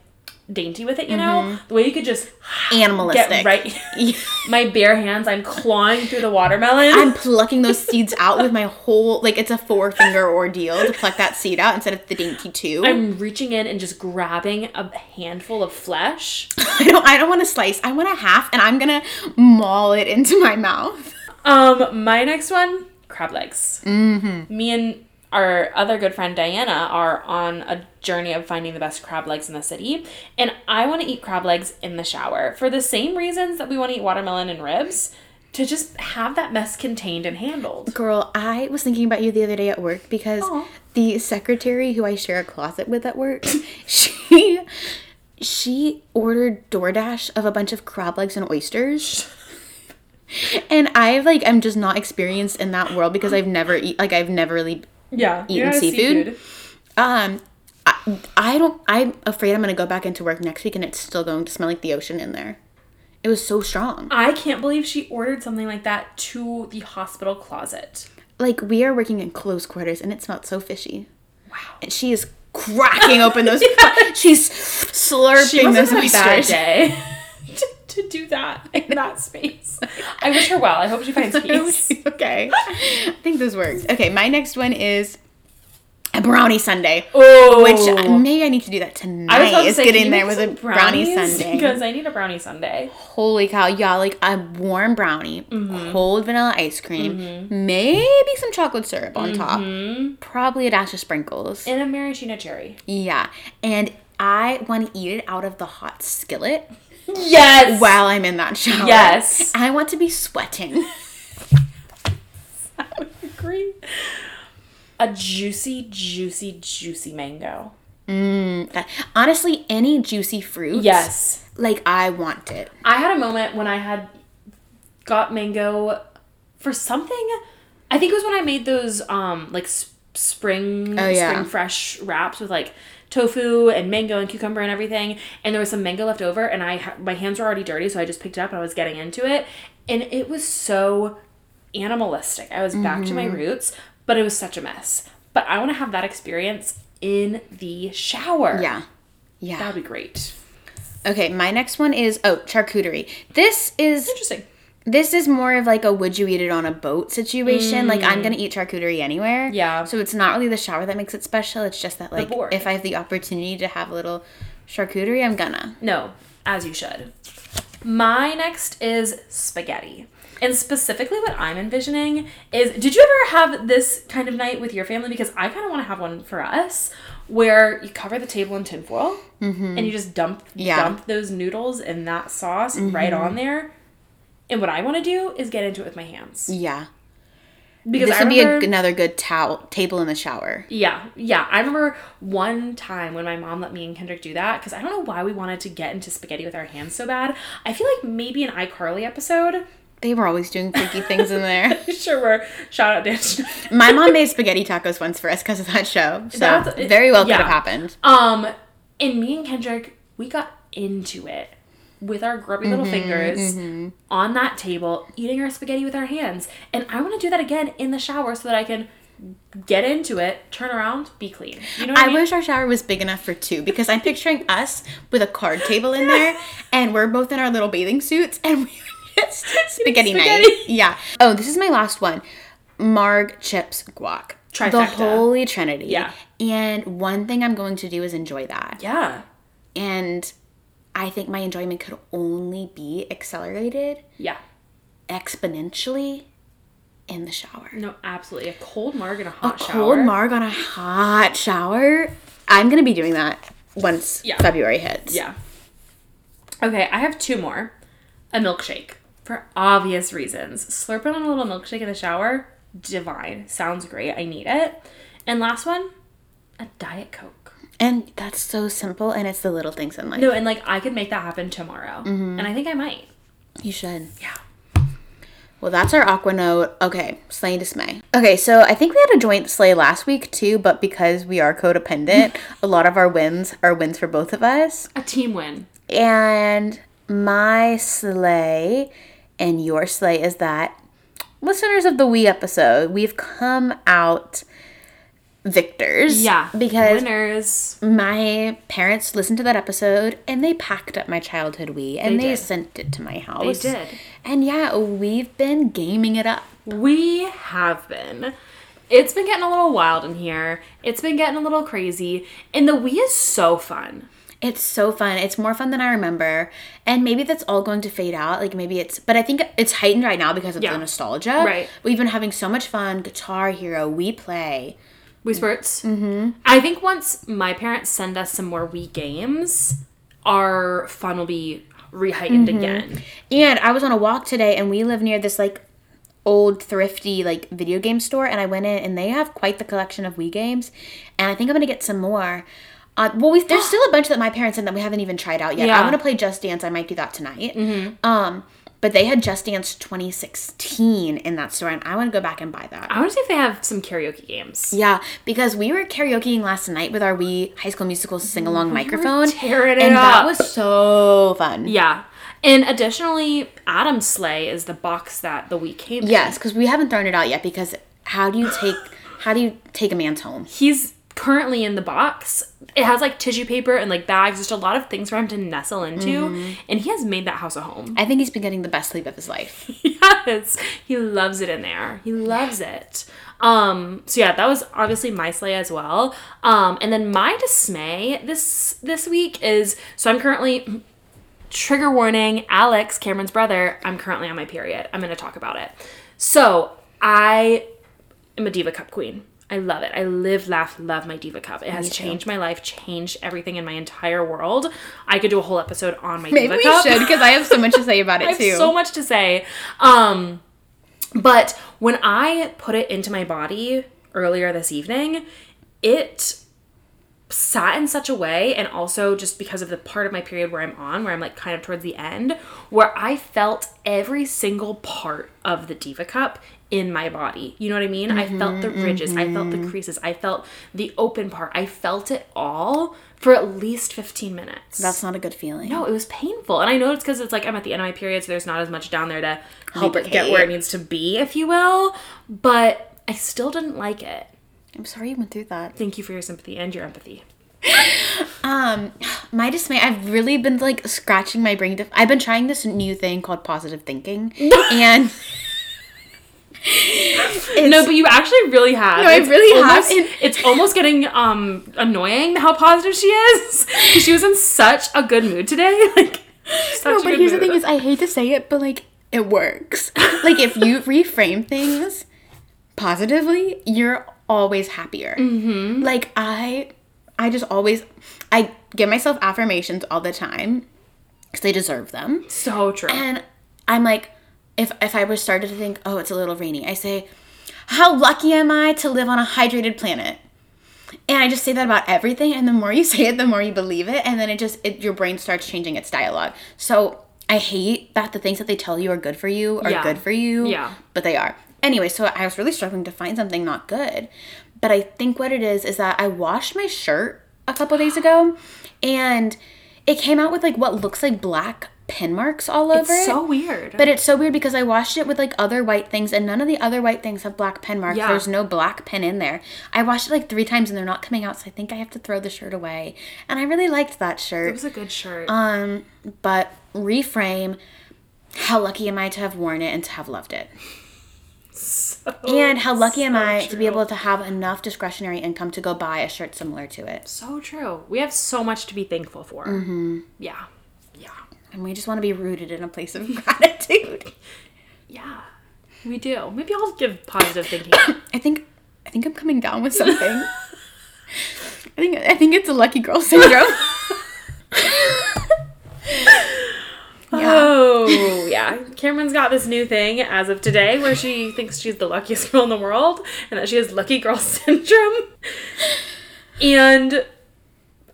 Speaker 1: dainty with it, you know. The way you could just
Speaker 2: animalistic.
Speaker 1: right. my bare hands, I'm clawing through the watermelon.
Speaker 2: I'm plucking those seeds out with my whole like it's a four finger ordeal to pluck that seed out instead of the dainty 2
Speaker 1: I'm reaching in and just grabbing a handful of flesh.
Speaker 2: I don't I don't want to slice. I want a half and I'm gonna maul it into my mouth.
Speaker 1: Um, my next one, crab legs. Mm-hmm. Me and our other good friend Diana are on a journey of finding the best crab legs in the city. And I want to eat crab legs in the shower for the same reasons that we want to eat watermelon and ribs to just have that mess contained and handled.
Speaker 2: Girl, I was thinking about you the other day at work because
Speaker 1: Aw.
Speaker 2: the secretary who I share a closet with at work, she she ordered DoorDash of a bunch of crab legs and oysters. And I've like I'm just not experienced in that world because I've never eat like I've never really
Speaker 1: Yeah.
Speaker 2: Eating seafood? um I, I don't I'm afraid I'm gonna go back into work next week and it's still going to smell like the ocean in there. It was so strong.
Speaker 1: I can't believe she ordered something like that to the hospital closet.
Speaker 2: Like we are working in close quarters and it smelled so fishy.
Speaker 1: Wow.
Speaker 2: And she is cracking open those. She's slurping
Speaker 1: She
Speaker 2: those
Speaker 1: bad
Speaker 2: oysters.
Speaker 1: day to, do that in that space. I wish her well. I hope she finds peace.
Speaker 2: okay, I think this works. Okay, my next one is a brownie sundae,
Speaker 1: Oh,
Speaker 2: which maybe I need to do that tonight.
Speaker 1: I was about to
Speaker 2: is
Speaker 1: say,
Speaker 2: get in there with a brownie sundae.
Speaker 1: because I need a brownie sundae.
Speaker 2: Holy cow, yeah, like a warm brownie,
Speaker 1: Mm-hmm.
Speaker 2: cold vanilla ice cream, maybe some chocolate syrup on
Speaker 1: Mm-hmm.
Speaker 2: top, probably a dash of sprinkles.
Speaker 1: And a maraschino cherry.
Speaker 2: yeah, and I want to eat it out of the hot skillet
Speaker 1: Yes.
Speaker 2: while I'm in that shower.
Speaker 1: Yes.
Speaker 2: I want to be sweating.
Speaker 1: I would agree. A juicy, juicy, juicy mango.
Speaker 2: Uh, Honestly, any juicy fruit.
Speaker 1: Yes.
Speaker 2: Like I want it.
Speaker 1: I had a moment when I had got mango for something. I think it was when I made those um like spring
Speaker 2: Oh, yeah.
Speaker 1: spring fresh wraps with like tofu and mango and cucumber and everything. And there was some mango left over, and I my hands were already dirty, so I just picked it up and I was getting into it, and it was so animalistic. I was back to my
Speaker 2: Mm-hmm.
Speaker 1: roots, but it was such a mess. But I want to have that experience in the shower.
Speaker 2: Yeah. Yeah.
Speaker 1: That would be great.
Speaker 2: Okay, my next one is oh, charcuterie. This is
Speaker 1: Interesting.
Speaker 2: This is more of like a would you eat it on a boat situation. Like I'm gonna eat charcuterie anywhere.
Speaker 1: Mm. Yeah.
Speaker 2: So it's not really the shower that makes it special. It's just that like if I have the opportunity to have a little charcuterie, I'm gonna.
Speaker 1: No, as you should. My next is spaghetti. And specifically, what I'm envisioning is did you ever have this kind of night with your family? Because I kind of want to have one for us where you cover the table in tinfoil and you just dump
Speaker 2: Yeah. Mm-hmm.
Speaker 1: dump those noodles and that sauce right on there. And what I want to do is get into it with my hands.
Speaker 2: Yeah.
Speaker 1: Because
Speaker 2: this
Speaker 1: I
Speaker 2: would be a, another good towel table in the shower.
Speaker 1: Yeah, yeah. I remember one time when my mom let me and Kendrick do that because I don't know why we wanted to get into spaghetti with our hands so bad. I feel like maybe an iCarly episode.
Speaker 2: They were always doing freaky things in there.
Speaker 1: sure, were. Shout out Dan.
Speaker 2: My mom made spaghetti tacos once for us because of that show. So
Speaker 1: That's-
Speaker 2: very well could have happened.
Speaker 1: Um, and me and Kendrick, we got into it with our grubby little
Speaker 2: Mm-hmm,
Speaker 1: fingers on that table, eating our spaghetti with our hands. And I want to do that again in the shower so that I can get into it, turn around, be clean. You know what I,
Speaker 2: I
Speaker 1: mean?
Speaker 2: wish our shower was big enough for two because I'm picturing us with a card table in there and we're both in our little bathing suits and we just spaghetti, night. Yeah. Oh, this is my last one. Marg chips guac. The holy trinity.
Speaker 1: Yeah.
Speaker 2: And one thing I'm going to do is enjoy that.
Speaker 1: Yeah.
Speaker 2: And I think my enjoyment could only be accelerated
Speaker 1: Yeah.
Speaker 2: exponentially in the shower.
Speaker 1: No, absolutely. A cold marg and a
Speaker 2: A
Speaker 1: hot shower.
Speaker 2: cold marg on a hot shower. I'm gonna be doing that once
Speaker 1: Yeah.
Speaker 2: February hits.
Speaker 1: Yeah. Okay, I have two more. A milkshake. For obvious reasons. Slurping on a little milkshake in the shower, divine. Sounds great. I need it. And last one, a Diet Coke.
Speaker 2: And that's so simple, and it's the little things in life.
Speaker 1: No, and like I could make that happen tomorrow. Mm-hmm. And I think I might.
Speaker 2: You should.
Speaker 1: Yeah.
Speaker 2: Well, that's our aqua note. Okay, slay and dismay. Okay, so I think Wii had a joint slay last week too, but because we are codependent, a lot of our wins are wins for both of us.
Speaker 1: A team win.
Speaker 2: And my slay and your slay is that listeners of the we episode, we've come out victors.
Speaker 1: Yeah.
Speaker 2: Because
Speaker 1: winners.
Speaker 2: my parents listened to that episode and they packed up my childhood Wii and
Speaker 1: They
Speaker 2: they, sent it to my house.
Speaker 1: They did.
Speaker 2: And yeah, we've been gaming it up.
Speaker 1: We have been. It's been getting a little wild in here. It's been getting a little crazy. And the Wii is so fun.
Speaker 2: It's so fun. It's more fun than I remember. And maybe that's all going to fade out. Like maybe it's but I think it's heightened right now because of
Speaker 1: Yeah.
Speaker 2: the nostalgia.
Speaker 1: Right.
Speaker 2: We've been having so much fun. Guitar Hero, Wii Play.
Speaker 1: Wii Sports. Mm-hmm. I think once my parents send us some more Wii games, our fun will be re-heightened again.
Speaker 2: And I was on a walk today and we live near this like old thrifty like video game store and I went in and they have quite the collection of Wii games and I think I'm gonna get some more. Uh, well, we, there's still a bunch that my parents said that we haven't even tried out yet.
Speaker 1: Yeah.
Speaker 2: I want to play Just Dance. I might do that tonight. Um, but they had Just Dance 2016 in that store, and I want to go back and buy that.
Speaker 1: I want to see if they have some karaoke games.
Speaker 2: Yeah, because we were karaokeing last night with our Wii High School Musical sing along microphone,
Speaker 1: tearing it
Speaker 2: and that was so fun.
Speaker 1: Yeah. And additionally, Adam's Slay is the box that the Wii came in.
Speaker 2: Yes, because we haven't thrown it out yet. Because how do you take how do you take a man's home?
Speaker 1: He's currently in the box. It has like tissue paper and like bags, just a lot of things for him to nestle into.
Speaker 2: Mm-hmm.
Speaker 1: And he has made that house a home.
Speaker 2: I think he's been getting the best sleep of his life.
Speaker 1: yes. He loves it in there. He loves it. Um, so yeah, that was obviously my slay as well. Um, and then my dismay this this week is so I'm currently trigger warning, Alex, Camryn's brother, I'm currently on my period. I'm gonna talk about it. So I am a Diva Cup queen. I love it. I live, laugh, love my Diva Cup. It has changed my life, changed everything in my entire world. I could do a whole episode on my
Speaker 2: Maybe
Speaker 1: Diva
Speaker 2: we
Speaker 1: Cup.
Speaker 2: should because I have so much to say about it
Speaker 1: I have
Speaker 2: too.
Speaker 1: so much to say. Um, but when I put it into my body earlier this evening, it sat in such a way, and also just because of the part of my period where I'm on, where I'm like kind of towards the end, where I felt every single part of the Diva Cup in my body. You know what I mean? I felt the ridges, I felt the creases, I felt the open part, I felt it all for at least 15 minutes.
Speaker 2: That's not a good feeling.
Speaker 1: No, it was painful. And I know it's because it's like I'm at the end of my period, so there's not as much down there to help it get where it needs to be, if you will. But I still didn't like it.
Speaker 2: I'm sorry you went through that.
Speaker 1: Thank you for your sympathy and your empathy.
Speaker 2: Um, my dismay. I've really been like scratching my brain. To, I've been trying this new thing called positive thinking, and
Speaker 1: no, but you actually really have.
Speaker 2: No, I
Speaker 1: It's
Speaker 2: really have,
Speaker 1: almost-
Speaker 2: and-
Speaker 1: It's almost getting um annoying how positive she is. she was in such a good mood today. Like, such
Speaker 2: no, but here's the thing: is I hate to say it, but like it works. like if you reframe things positively, you're always happier. Mm-hmm. Like I, I just always, I give myself affirmations all the time because they deserve them.
Speaker 1: so true.
Speaker 2: And I'm like, if if I was started to think, oh, it's a little rainy, I say, how lucky am I to live on a hydrated planet? And I just say that about everything. And the more you say it, the more you believe it. And then it just it, your brain starts changing its dialogue. So I hate that the things that they tell you are good for you are
Speaker 1: Yeah.
Speaker 2: good for you.
Speaker 1: Yeah.
Speaker 2: But they are. Anyway, so I was really struggling to find something not good. But I think what it is is that I washed my shirt a couple days ago and it came out with like what looks like black pin marks all over
Speaker 1: it's
Speaker 2: it.
Speaker 1: so weird.
Speaker 2: But it's so weird because I washed it with like other white things and none of the other white things have black pen marks.
Speaker 1: Yeah.
Speaker 2: There's no black pen in there. I washed it like three times and they're not coming out, so I think I have to throw the shirt away. And I really liked that shirt.
Speaker 1: it was a good shirt.
Speaker 2: Um, but reframe how lucky am I to have worn it and to have loved it?
Speaker 1: So-
Speaker 2: And how lucky am
Speaker 1: so
Speaker 2: I to be able to have enough discretionary income to go buy a shirt similar to it?
Speaker 1: So true. We have so much to be thankful for. Mm-hmm. Yeah. Yeah.
Speaker 2: And we just want to be rooted in a place of gratitude.
Speaker 1: Yeah. We do. Maybe I'll give positive thinking.
Speaker 2: I think I think I'm coming down with something. I think I think it's a lucky girl syndrome.
Speaker 1: Oh, yeah. Camryn's got this new thing as of today where she thinks she's the luckiest girl in the world and that she has lucky girl syndrome. And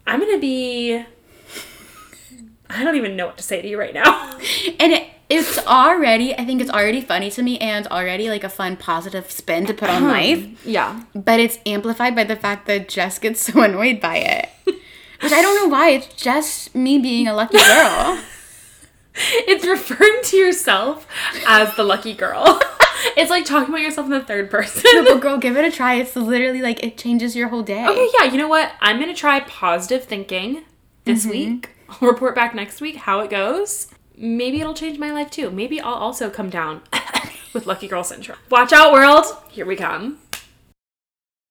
Speaker 1: I'm going to be. I don't even know what to say to you right now.
Speaker 2: and it, it's already I think it's already funny to me and already like a fun positive spin to put on um, life.
Speaker 1: Yeah.
Speaker 2: But it's amplified by the fact that Jess gets so annoyed by it. Which I don't know why. It's just me being a lucky girl.
Speaker 1: It's referring to yourself as the lucky girl. It's like talking about yourself in the third person.
Speaker 2: but girl, give it a try. It's literally like it changes your whole day.
Speaker 1: Okay, yeah, you know what? I'm gonna try positive thinking this mm-hmm. week. I'll report back next week how it goes. Maybe it'll change my life too. Maybe I'll also come down with lucky girl syndrome. Watch out, world! Here we come.